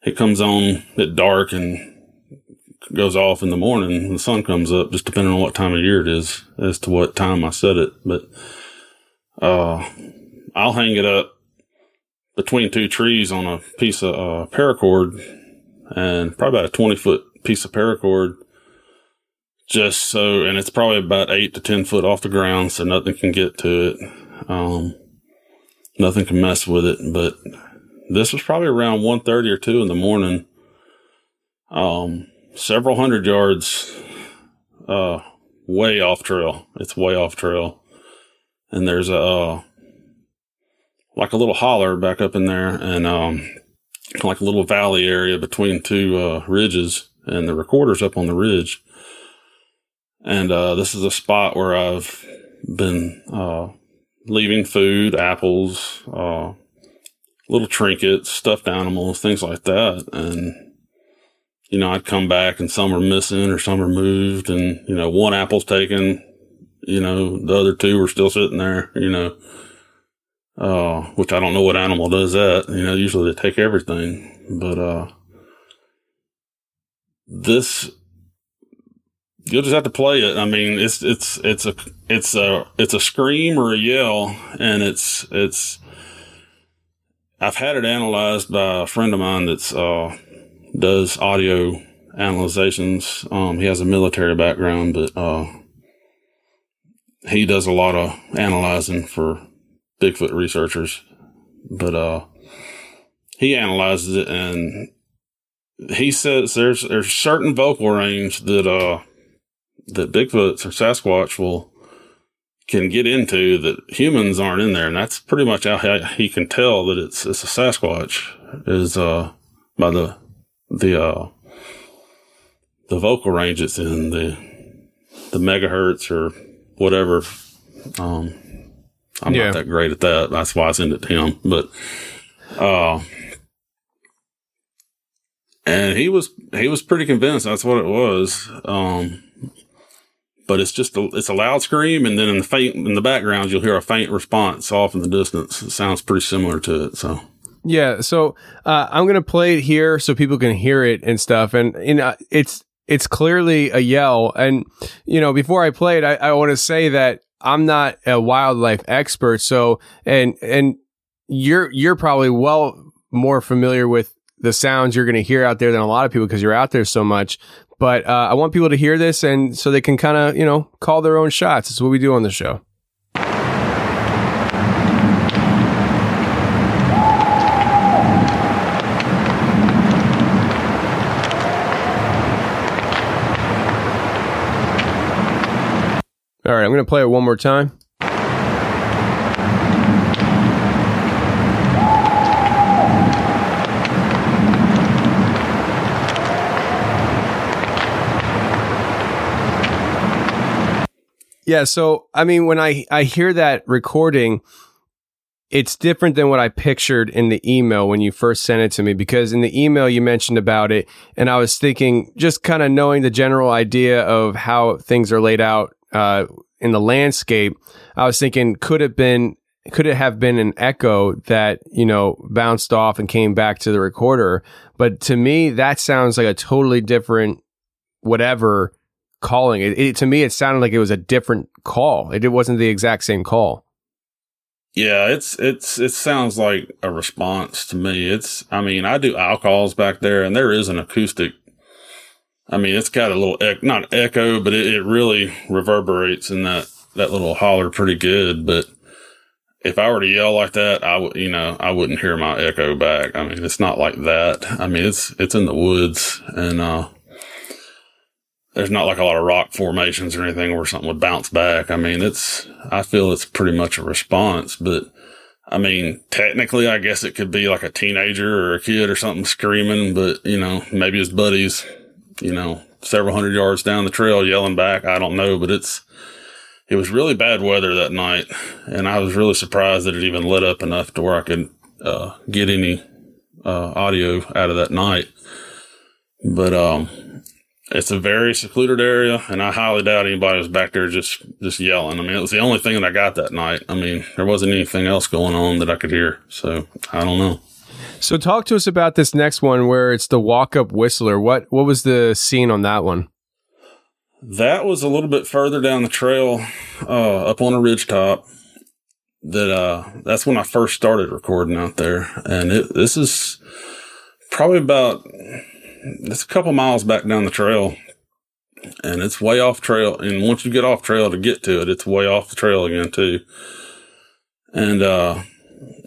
it comes on at dark and goes off in the morning. When the sun comes up, just depending on what time of year it is, as to what time I set it. But uh, I'll hang it up between two trees on a piece of uh, paracord, and probably about a twenty foot piece of paracord. Just so, and it's probably about eight to ten foot off the ground, so nothing can get to it. Um, nothing can mess with it. But this was probably around one thirty or two in the morning. Um, several hundred yards uh, way off trail. It's way off trail. And there's a uh, like a little holler back up in there and um, like a little valley area between two uh, ridges and the recorder's up on the ridge. And uh, this is a spot where I've been uh, leaving food, apples, uh, little trinkets, stuffed animals, things like that. And, you know, I'd come back and some are missing or some are moved and, you know, one apple's taken, you know, the other two were still sitting there, you know, uh, which I don't know what animal does that. You know, usually they take everything, but, uh, this, you'll just have to play it. I mean, it's, it's, it's a, it's a, it's a scream or a yell and it's, it's, I've had it analyzed by a friend of mine that's, uh, does audio analyzations. Um, he has a military background, but, uh, he does a lot of analyzing for Bigfoot researchers, but, uh, he analyzes it and he says there's, there's certain vocal range that, uh, that Bigfoots or Sasquatch will, can get into that humans aren't in there. And that's pretty much how he can tell that it's, it's a Sasquatch is, uh, by the, the, uh, the vocal range it's in, the, the megahertz or whatever. Um, I'm Yeah. not that great at that. That's why I send it to him. But, uh, and he was, he was pretty convinced that's what it was. Um, but it's just a, it's a loud scream. And then in the faint, in the background, you'll hear a faint response off in the distance. It sounds pretty similar to it. So, Yeah, so uh, I'm gonna play it here so people can hear it and stuff, and you know it's it's clearly a yell. And you know, before I play it, I, I want to say that I'm not a wildlife expert, so and and you're you're probably well more familiar with the sounds you're gonna hear out there than a lot of people because you're out there so much. But uh, I want people to hear this and so they can kind of you know call their own shots. It's what we do on the show. All right, I'm going to play it one more time. Yeah, so I mean when I I hear that recording it's different than what I pictured in the email when you first sent it to me because in the email you mentioned about it and I was thinking just kind of knowing the general idea of how things are laid out uh, in the landscape I was thinking could it been could it have been an echo that you know bounced off and came back to the recorder but to me that sounds like a totally different whatever calling it, it to me it sounded like it was a different call it, it wasn't the exact same call yeah, it's, it's, it sounds like a response to me. It's, I mean, I do owl calls back there and there is an acoustic. I mean, it's got a little, ec- not echo, but it, it really reverberates in that, that little holler pretty good. But if I were to yell like that, I would, you know, I wouldn't hear my echo back. I mean, it's not like that. I mean, it's, it's in the woods and, uh, there's not like a lot of rock formations or anything where something would bounce back. I mean, it's, I feel it's pretty much a response, but I mean, technically, I guess it could be like a teenager or a kid or something screaming, but you know, maybe his buddies, you know, several hundred yards down the trail yelling back. I don't know, but it's, it was really bad weather that night. And I was really surprised that it even lit up enough to where I could, uh, get any, uh, audio out of that night. But, um, it's a very secluded area, and I highly doubt anybody was back there just just yelling. I mean, it was the only thing that I got that night. I mean, there wasn't anything else going on that I could hear. So I don't know. So talk to us about this next one where it's the walk up whistler. What what was the scene on that one? That was a little bit further down the trail, uh, up on a ridge top. That uh, that's when I first started recording out there, and it this is probably about it's a couple miles back down the trail and it's way off trail. And once you get off trail to get to it, it's way off the trail again too. And, uh,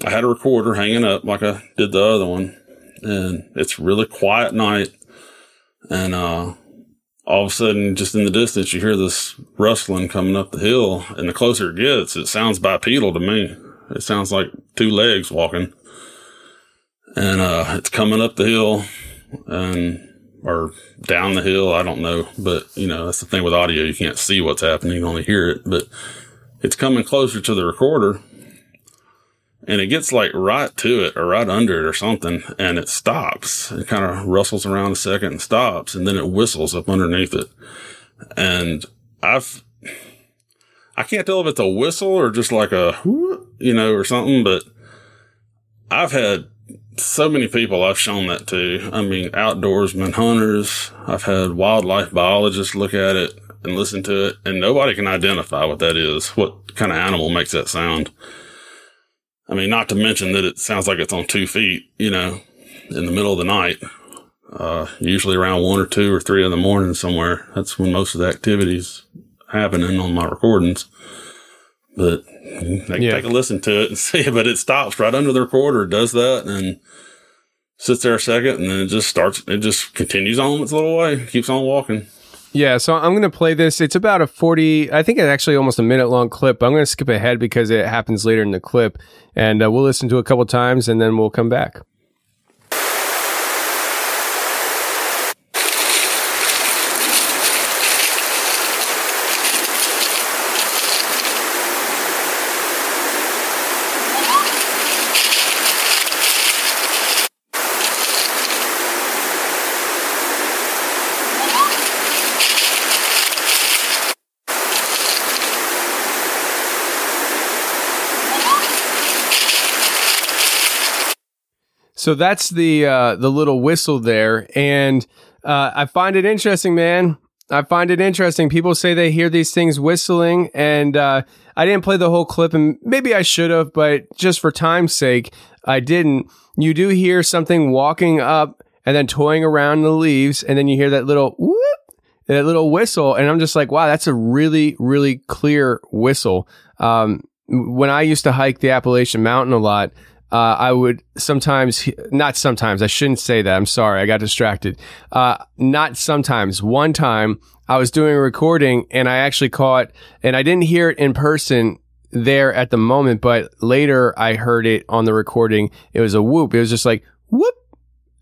I had a recorder hanging up like I did the other one and it's really quiet night. And, uh, all of a sudden, just in the distance, you hear this rustling coming up the hill. And the closer it gets, it sounds bipedal to me. It sounds like two legs walking. And, uh, it's coming up the hill and or down the hill. I don't know, but you know that's the thing with audio. You can't see what's happening; you only hear it. But it's coming closer to the recorder, and it gets like right to it or right under it or something and it stops. It kind of rustles around a second and stops and then it whistles up underneath it. And I've, I can't tell if it's a whistle or just like a, you know, or something, but I've had so many people I've shown that to. I mean, outdoorsmen, hunters. I've had wildlife biologists look at it and listen to it, and nobody can identify what that is. What kind of animal makes that sound? I mean, not to mention that it sounds like it's on two feet, you know, in the middle of the night. Uh, usually around one or two or three in the morning somewhere. That's when most of the activities happening on my recordings. But they can Yeah. take a listen to it and [laughs] see but it stops right under the recorder, does that, and sits there a second, and then it just starts, it just continues on its little way, keeps on walking. Yeah, so I'm going to play this. It's about a 40, I think it's actually almost a minute long clip. I'm going to skip ahead because it happens later in the clip. And uh, we'll listen to a couple times and then we'll come back. So that's the uh, the little whistle there, and uh, I find it interesting, man. I find it interesting. People say they hear these things whistling, and uh, I didn't play the whole clip, and maybe I should have, but just for time's sake, I didn't. You do hear something walking up and then toying around the leaves, and then you hear that little whoop, that little whistle, and I'm just like, wow, that's a really, really clear whistle. Um, when I used to hike the Appalachian Mountain a lot, uh, I would sometimes, not sometimes, I shouldn't say that. I'm sorry. I got distracted. Uh, not sometimes. One time I was doing a recording and I actually caught, and I didn't hear it in person there at the moment, but later I heard it on the recording. It was a whoop. It was just like whoop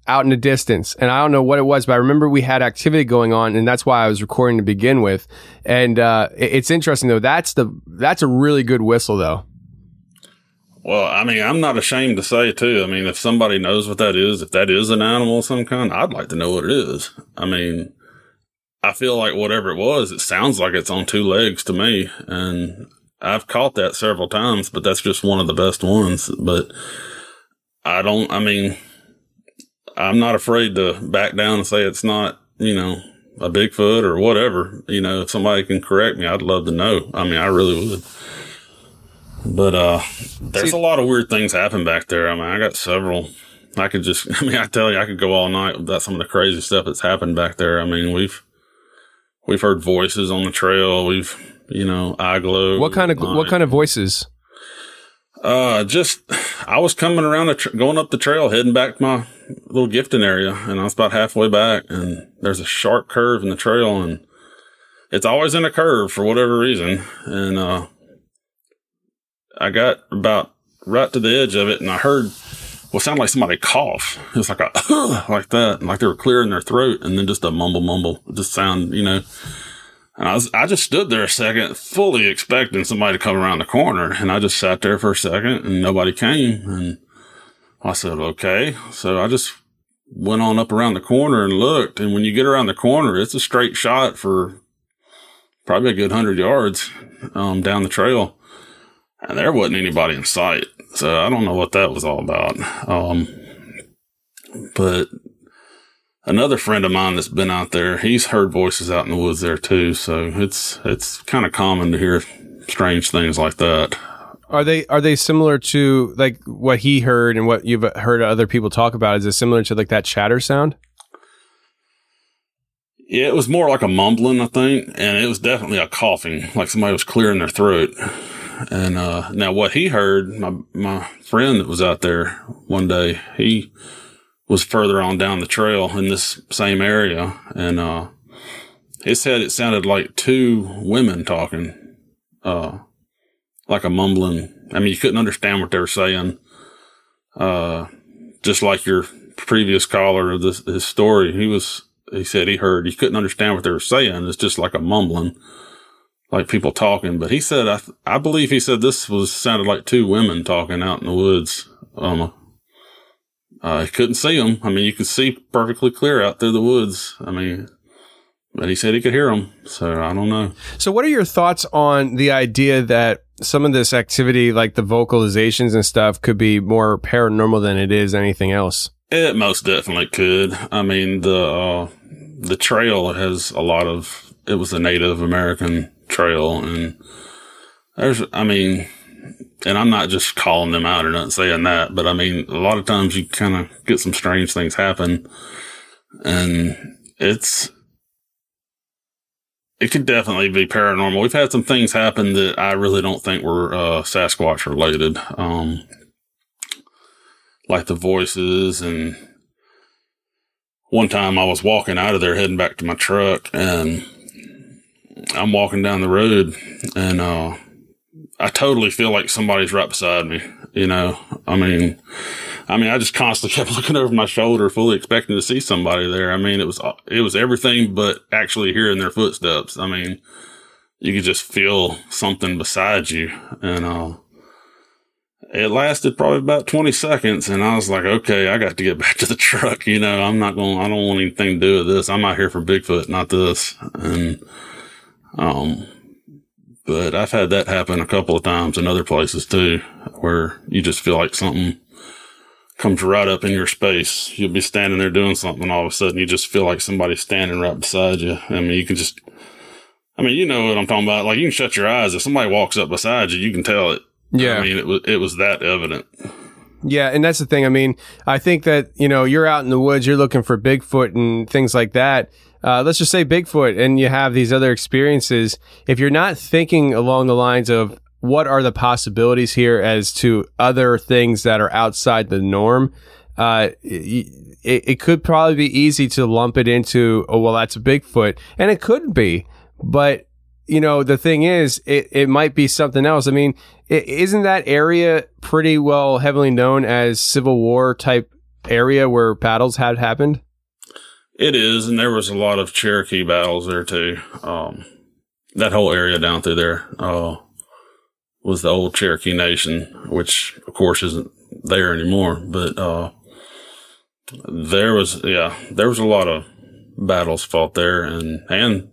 out in the distance. And I don't know what it was, but I remember we had activity going on and that's why I was recording to begin with. And, uh, it's interesting though. That's the, that's a really good whistle though. Well, I mean, I'm not ashamed to say too. I mean, if somebody knows what that is, if that is an animal of some kind, I'd like to know what it is. I mean, I feel like whatever it was, it sounds like it's on two legs to me. And I've caught that several times, but that's just one of the best ones. But I don't, I mean, I'm not afraid to back down and say it's not, you know, a Bigfoot or whatever. You know, if somebody can correct me, I'd love to know. I mean, I really would. But uh there's a lot of weird things happen back there. I mean, I got several. I could just [laughs] I mean, I tell you, I could go all night about some of the crazy stuff that's happened back there. I mean, we've we've heard voices on the trail. We've you know, eye glow. What kind of, what kind of voices? Uh, just I was coming around the tr- going up the trail, heading back to my little gifting area, and I was about halfway back, and there's a sharp curve in the trail, and it's always in a curve for whatever reason, and uh, I got about right to the edge of it, and I heard what sounded like somebody cough. It was like a [clears throat] like that, and like they were clearing their throat, and then just a mumble mumble, just sound, you know. And I was, I just stood there a second, fully expecting somebody to come around the corner. And I just sat there for a second and nobody came. And I said, okay. So I just went on up around the corner and looked. And when you get around the corner, it's a straight shot for probably a good hundred yards, um, down the trail. And there wasn't anybody in sight. So I don't know what that was all about. Um, but another friend of mine that's been out there, he's heard voices out in the woods there too. So it's, it's kind of common to hear strange things like that. Are they are they similar to like what he heard and what you've heard other people talk about? Is it similar to like that chatter sound? Yeah, it was more like a mumbling, I think, and it was definitely a coughing, like somebody was clearing their throat. And uh, now, what he heard, my my friend that was out there one day, he was further on down the trail in this same area, and uh, he said it sounded like two women talking, uh, like a mumbling. I mean, you couldn't understand what they were saying. Uh, just like your previous caller of this his story, he was he said he heard he couldn't understand what they were saying. It's just like a mumbling, like people talking, but he said, I, th- I believe he said this was sounded like two women talking out in the woods. Um, uh, he couldn't see them. I mean, you could see perfectly clear out through the woods. I mean, but he said he could hear them. So I don't know. So, what are your thoughts on the idea that some of this activity, like the vocalizations and stuff, could be more paranormal than it is anything else? It most definitely could. I mean, the uh, the trail has a lot of. It was a Native American trail, and there's. I mean, and I'm not just calling them out or not saying that, but I mean, a lot of times you kind of get some strange things happen, and it's it could definitely be paranormal. We've had some things happen that I really don't think were uh, Sasquatch related, um, like the voices. And one time I was walking out of there heading back to my truck, and I'm walking down the road, and uh, I totally feel like somebody's right beside me. You know, I mean, I mean, I just constantly [laughs] kept looking over my shoulder, fully expecting to see somebody there. I mean, it was it was everything but actually hearing their footsteps. I mean, you could just feel something beside you, and uh, it lasted probably about twenty seconds. And I was like, okay, I got to get [laughs] back to the truck. You know, I'm not going. I don't want anything to do with this. I'm out here for Bigfoot, not this. And um, but I've had that happen a couple of times in other places too, where you just feel like something comes right up in your space. You'll be standing there doing something, all of a sudden you just feel like somebody's standing right beside you. I mean, you can just, I mean, you know what I'm talking about. Like you can shut your eyes. If somebody walks up beside you, you can tell it. Yeah. I mean, it was, it was that evident. Yeah, and that's the thing. I mean, I think that, you know, you're out in the woods, you're looking for Bigfoot and things like that. Uh, let's just say Bigfoot and you have these other experiences. If you're not thinking along the lines of what are the possibilities here as to other things that are outside the norm, uh, it, it could probably be easy to lump it into, oh, well, that's a Bigfoot. And it could be. But, you know, the thing is, it, it might be something else. I mean, is not that area pretty well heavily known as Civil War type area where battles had happened? It is, and there was a lot of Cherokee battles there too. Um, that whole area down through there uh, was the old Cherokee Nation, which of course isn't there anymore. But uh, there was, yeah, there was a lot of battles fought there, and and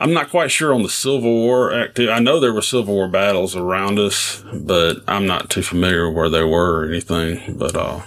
I'm not quite sure on the Civil War active. I know there were Civil War battles around us, but I'm not too familiar where they were or anything. But uh,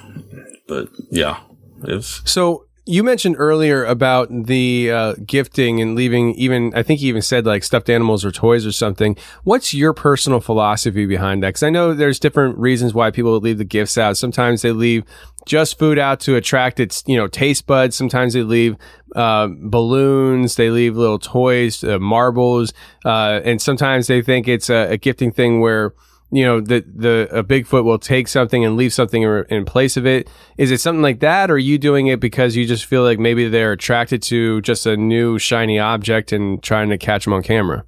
but yeah, it's so you mentioned earlier about the uh, gifting and leaving even i think you even said like stuffed animals or toys or something. What's your personal philosophy behind that? Because i know there's different reasons why people leave the gifts out. Sometimes they leave just food out to attract its you know taste buds. Sometimes they leave uh, balloons. They leave little toys uh, marbles. Uh, and sometimes they think it's a, a gifting thing where you know, the, the, a Bigfoot will take something and leave something in place of it. Is it something like that? Or are you doing it because you just feel like maybe they're attracted to just a new shiny object and trying to catch them on camera?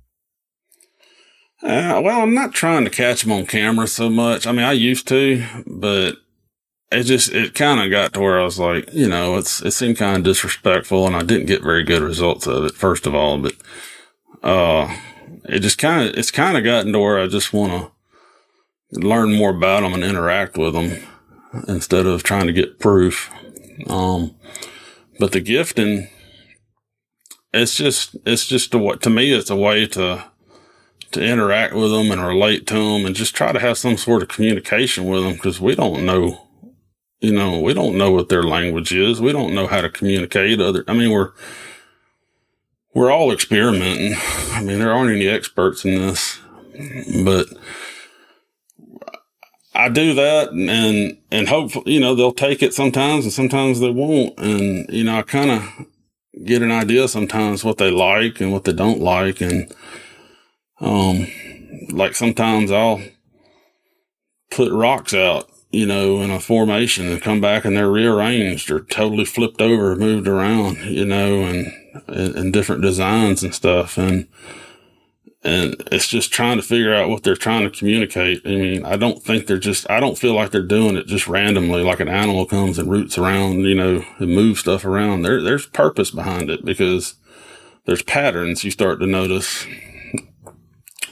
Uh, well, I'm not trying to catch them on camera so much. I mean, I used to, but it just, it kind of got to where I was like, you know, it's, it seemed kind of disrespectful and I didn't get very good results of it, first of all, but, uh, it just kind of, it's kind of gotten to where I just want to, learn more about them and interact with them instead of trying to get proof. Um, but the gifting, it's just, it's just a what to me, it's a way to, to interact with them and relate to them and just try to have some sort of communication with them because we don't know, you know, we don't know what their language is. We don't know how to communicate other. I mean, we're, we're all experimenting. I mean, there aren't any experts in this, but I do that and, and hopefully, you know, they'll take it sometimes and sometimes they won't. And, you know, I kind of get an idea sometimes what they like and what they don't like. And, um, like sometimes I'll put rocks out, you know, in a formation and come back and they're rearranged or totally flipped over, moved around, you know, and, and, different designs and stuff. And, and it's just trying to figure out what they're trying to communicate. I mean, I don't think they're just, I don't feel like they're doing it just randomly, like an animal comes and roots around, you know, and moves stuff around. There, there's purpose behind it because there's patterns you start to notice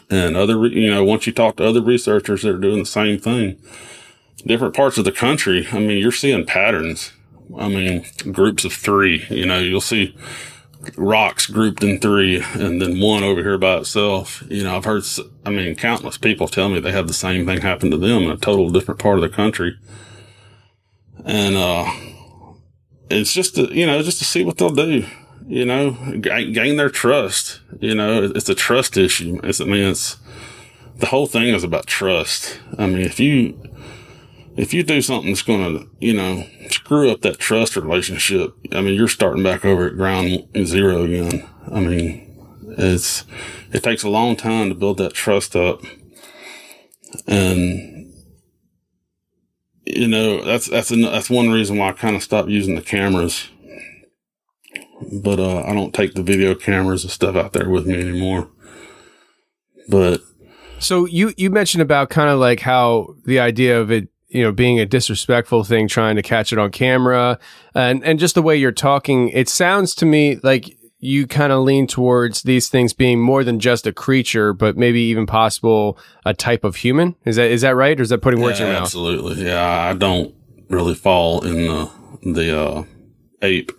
And other, you know, once you talk to other researchers that are doing the same thing, different parts of the country, I mean, you're seeing patterns. I mean, groups of three, you know, you'll see rocks grouped in three and then one over here by itself. You know, I've heard, I mean, countless people tell me they have the same thing happen to them in a total different part of the country. And, uh, it's just to, you know, just to see what they'll do, you know, gain, their trust. You know, it's a trust issue. It's, I mean, it's, the whole thing is about trust. I mean, if you, if you do something that's going to, you know, screw up that trust relationship, I mean, you're starting back over at ground zero again. I mean, it's, it takes a long time to build that trust up. And, you know, that's, that's, an, that's one reason why I kind of stopped using the cameras. But, uh, I don't take the video cameras and stuff out there with me anymore. But, So you you mentioned about kind of like how the idea of it, you know, being a disrespectful thing, trying to catch it on camera, and and just the way you're talking, it sounds to me like you kind of lean towards these things being more than just a creature, but maybe even possible a type of human. Is that is that right, or is that putting words in Yeah, your mouth? absolutely. Yeah, I don't really fall in the the uh, ape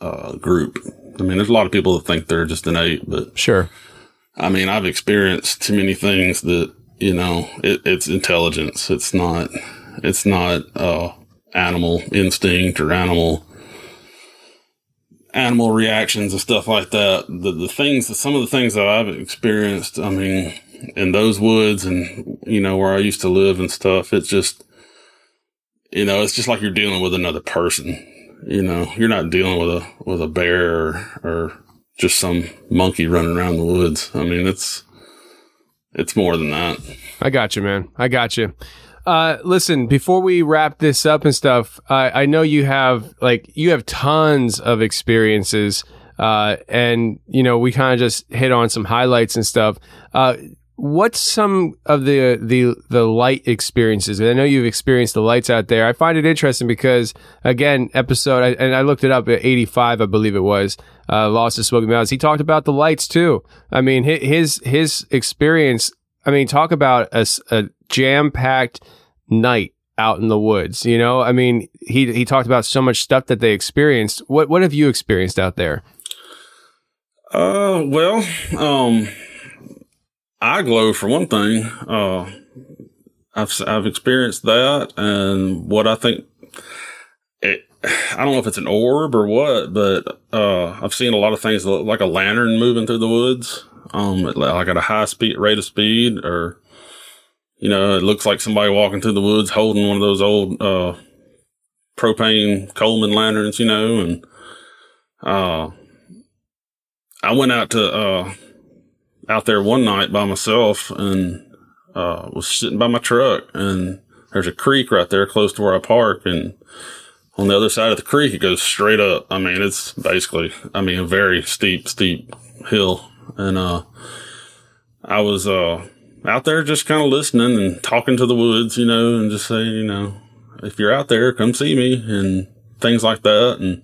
uh, group. I mean, there's a lot of people that think they're just an ape, but Sure. I mean, I've experienced too many things that you know it, it's intelligence. It's not. It's not uh, animal instinct or animal animal reactions and stuff like that. The the things, some of the things that I've experienced. I mean, in those woods and you know where I used to live and stuff. It's just you know, it's just like you're dealing with another person. You know, you're not dealing with a with a bear or, or just some monkey running around the woods. I mean, it's it's more than that. I got you, man. I got you. Uh, listen, before we wrap this up and stuff, I I know you have like you have tons of experiences, uh, and you know we kind of just hit on some highlights and stuff. Uh, what's some of the the the light experiences? I know you've experienced the lights out there. I find it interesting because again, episode I- and I looked it up at eighty five, I believe it was. Uh, Lost of Smoky Mountains. He talked about the lights too. I mean, his his experience. I mean, talk about a, jam packed night out in the woods. You know, I mean, he he talked about so much stuff that they experienced. What what have you experienced out there? Uh, well, um, eye glow for one thing. Uh, I've I've experienced that, and what I think it. I don't know if it's an orb or what, but uh, I've seen a lot of things like a lantern moving through the woods, um, like at a high speed rate of speed, or you know, it looks like somebody walking through the woods holding one of those old uh, propane Coleman lanterns, you know, and uh, I went out to uh, out there one night by myself and uh, was sitting by my truck, and there's a creek right there close to where I park, and on the other side of the creek it goes straight up. I mean, it's basically, I mean, a very steep, steep hill, and uh, I was uh out there just kind of listening and talking to the woods, you know, and just saying, you know, if you're out there, come see me and things like that, and.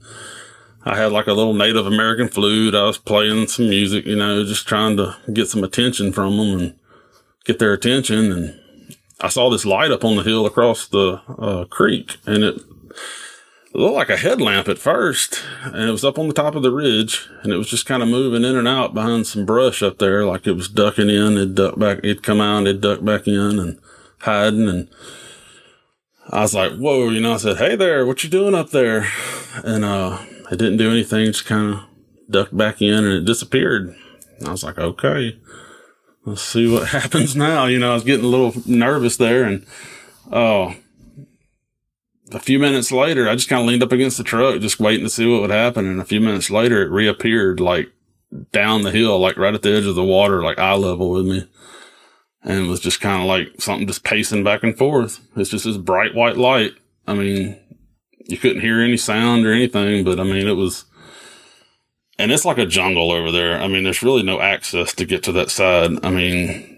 I had like a little Native American flute. I was playing some music, you know, just trying to get some attention from them and get their attention. And I saw this light up on the hill across the uh, creek and it looked like a headlamp at first. And it was up on the top of the ridge and it was just kind of moving in and out behind some brush up there. Like it was ducking in, it'd duck back, it'd come out, it'd duck back in and hiding. And I was like, whoa, you know, I said, Hey there, what you doing up there? And, uh, it didn't do anything, just kind of ducked back in and it disappeared. I was like, okay, let's see what [laughs] happens now. You know, I was getting a little nervous there and, oh, a few minutes later, I just kind of leaned up against the truck, just waiting to see what would happen. And a few minutes later, it reappeared like down the hill, like right at the edge of the water, like eye level with me. And it was just kind of like something just pacing back and forth. It's just this bright white light. I mean, you couldn't hear any sound or anything, but I mean, it was, and it's like a jungle over there. I mean, there's really no access to get to that side. I mean,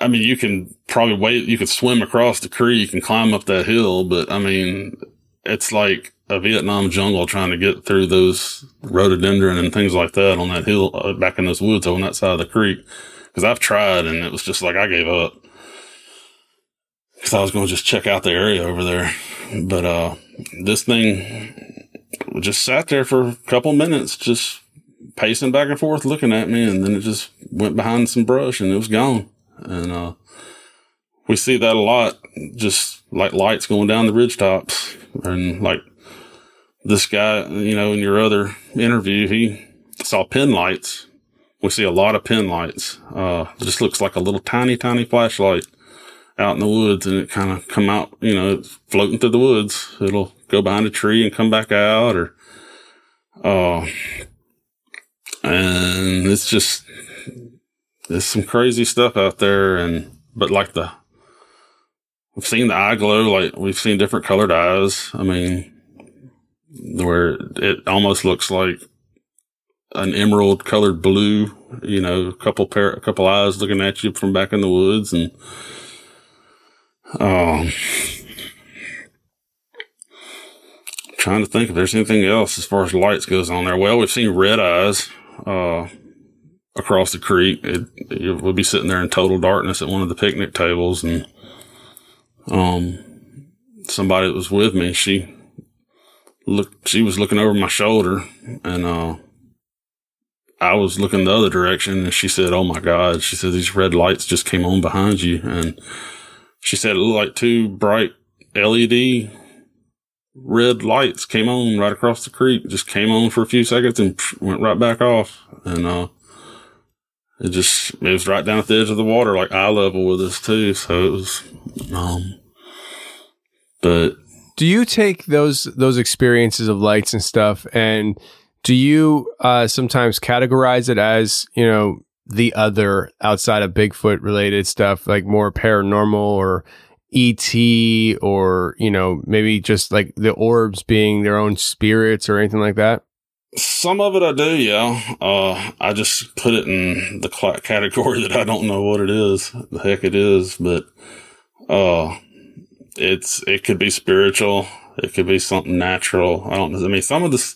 I mean, you can probably wait, you could swim across the creek and climb up that hill, but I mean, it's like a Vietnam jungle trying to get through those rhododendron and things like that on that hill uh, back in those woods on that side of the creek. Cause I've tried and it was just like I gave up. Cause I was going to just check out the area over there. But, uh, this thing just sat there for a couple minutes, just pacing back and forth, looking at me. And then it just went behind some brush and it was gone. And, uh, we see that a lot, just like lights going down the ridge tops and like this guy, you know, in your other interview, he saw pin lights. We see a lot of pin lights. Uh, just looks like a little tiny, tiny flashlight out in the woods and it kind of come out, you know, floating through the woods. It'll go behind a tree and come back out or, uh, and it's just, there's some crazy stuff out there. And, but like the, we've seen the eye glow, like we've seen different colored eyes. I mean, where it almost looks like an emerald colored blue, you know, a couple pair, a couple eyes looking at you from back in the woods and, um, trying to think if there's anything else as far as lights goes on there. Well, we've seen red eyes, uh, across the creek. It, it would be sitting there in total darkness at one of the picnic tables and, um, somebody that was with me, she looked, she was looking over my shoulder and, uh, I was looking the other direction and she said, Oh my God. She said, these red lights just came on behind you. And she said it looked like two bright LED red lights came on right across the creek, just came on for a few seconds and went right back off. And, uh, it just, it was right down at the edge of the water, like eye level with us too. So it was, um, but do you take those those experiences of lights and stuff and do you uh, sometimes categorize it as you know the other outside of bigfoot related stuff like more paranormal or et or you know maybe just like the orbs being their own spirits or anything like that some of it I do, yeah. Uh, I just put it in the category that I don't know what it is. The heck it is, but, uh, it's it could be spiritual. It could be something natural. I don't know. I mean, some of the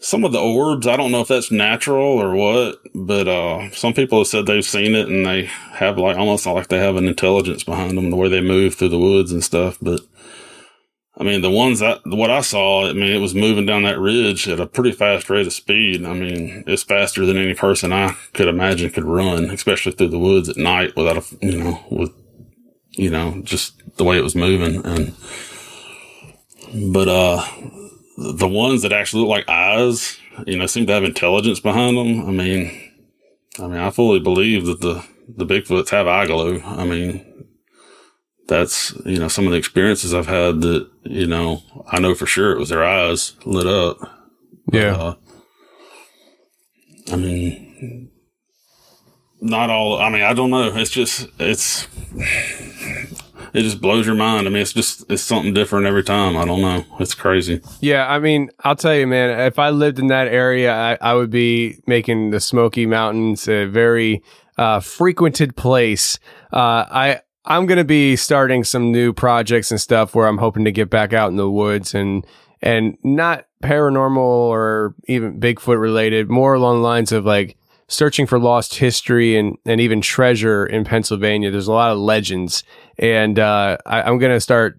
some of the orbs, I don't know if that's natural or what, but uh, some people have said they've seen it and they have like almost like they have an intelligence behind them the way they move through the woods and stuff. But I mean, the ones that what I saw, I mean, it was moving down that ridge at a pretty fast rate of speed. I mean, it's faster than any person I could imagine could run, especially through the woods at night without a you know with you know just the way it was moving. And, but, uh, the ones that actually look like eyes, you know, seem to have intelligence behind them. I mean, I mean, I fully believe that the, the Bigfoots have eye glow. I mean, that's, you know, some of the experiences I've had that, you know, I know for sure it was their eyes lit up. Yeah. uh, I mean, not all, I mean, I don't know. It's just, it's, it just blows your mind. I mean, it's just it's something different every time. I don't know. It's crazy. Yeah, I mean, I'll tell you, man. If I lived in that area, I, I would be making the Smoky Mountains a very uh, frequented place. Uh, I I'm gonna be starting some new projects and stuff where I'm hoping to get back out in the woods and and not paranormal or even Bigfoot related, more along the lines of like searching for lost history and, and even treasure in Pennsylvania. There's a lot of legends. And uh, I, am going to start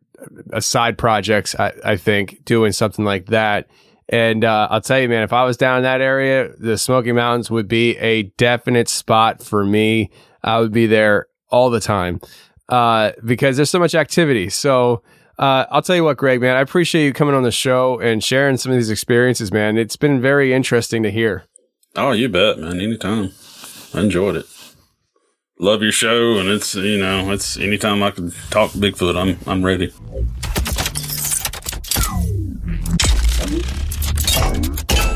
a side projects, I, I, think, doing something like that. And uh, I'll tell you, man, if I was down in that area, the Smoky Mountains would be a definite spot for me. I would be there all the time uh, because there's so much activity. So uh, I'll tell you what, Greg, man, I appreciate you coming on the show and sharing some of these experiences, man. It's been very interesting to hear. Oh, you bet, man. Anytime. I enjoyed it. Love your show, and it's you know it's anytime I can talk Bigfoot, I'm I'm ready.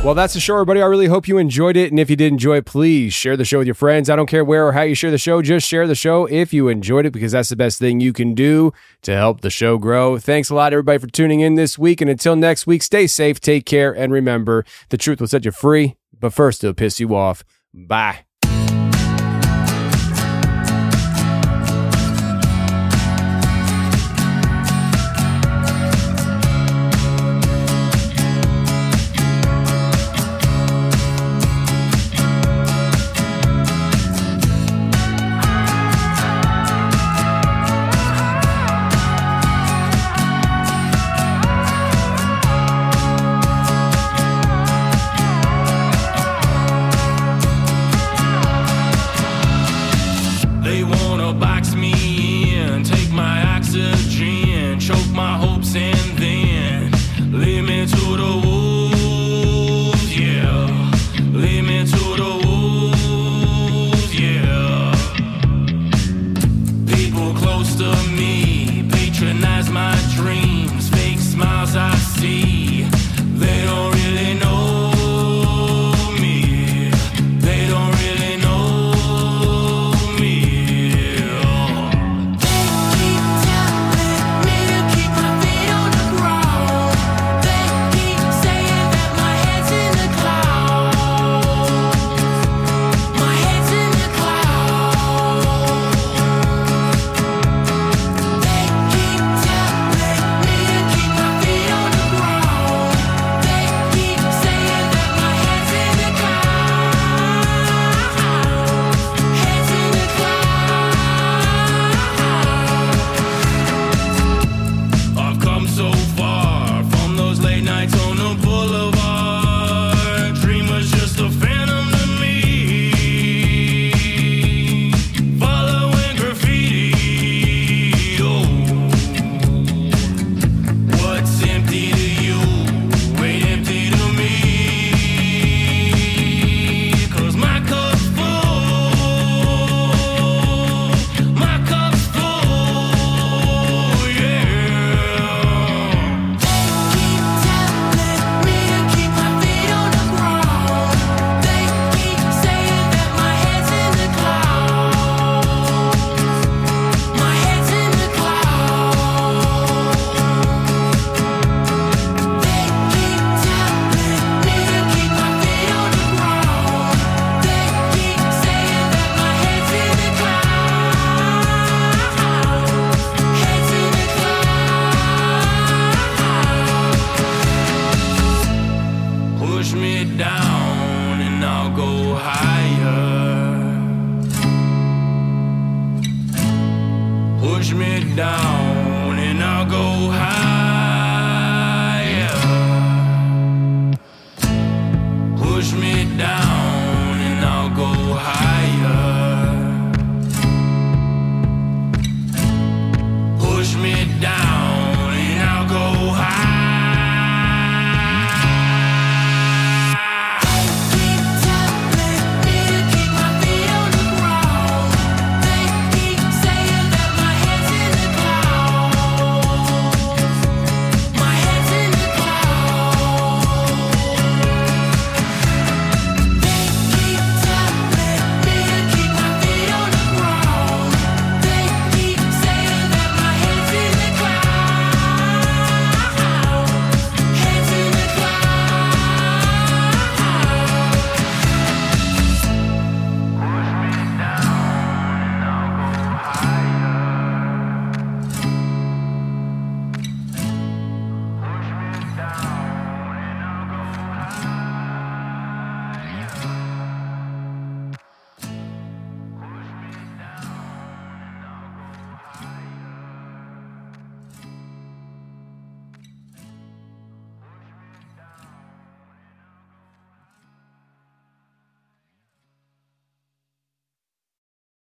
Well, that's the show, everybody. I really hope you enjoyed it. And if you did enjoy it, please share the show with your friends. I don't care where or how you share the show. Just share the show if you enjoyed it because that's the best thing you can do to help the show grow. Thanks a lot, everybody, for tuning in this week. And until next week, stay safe, take care, and remember the truth will set you free but first it'll piss you off. Bye.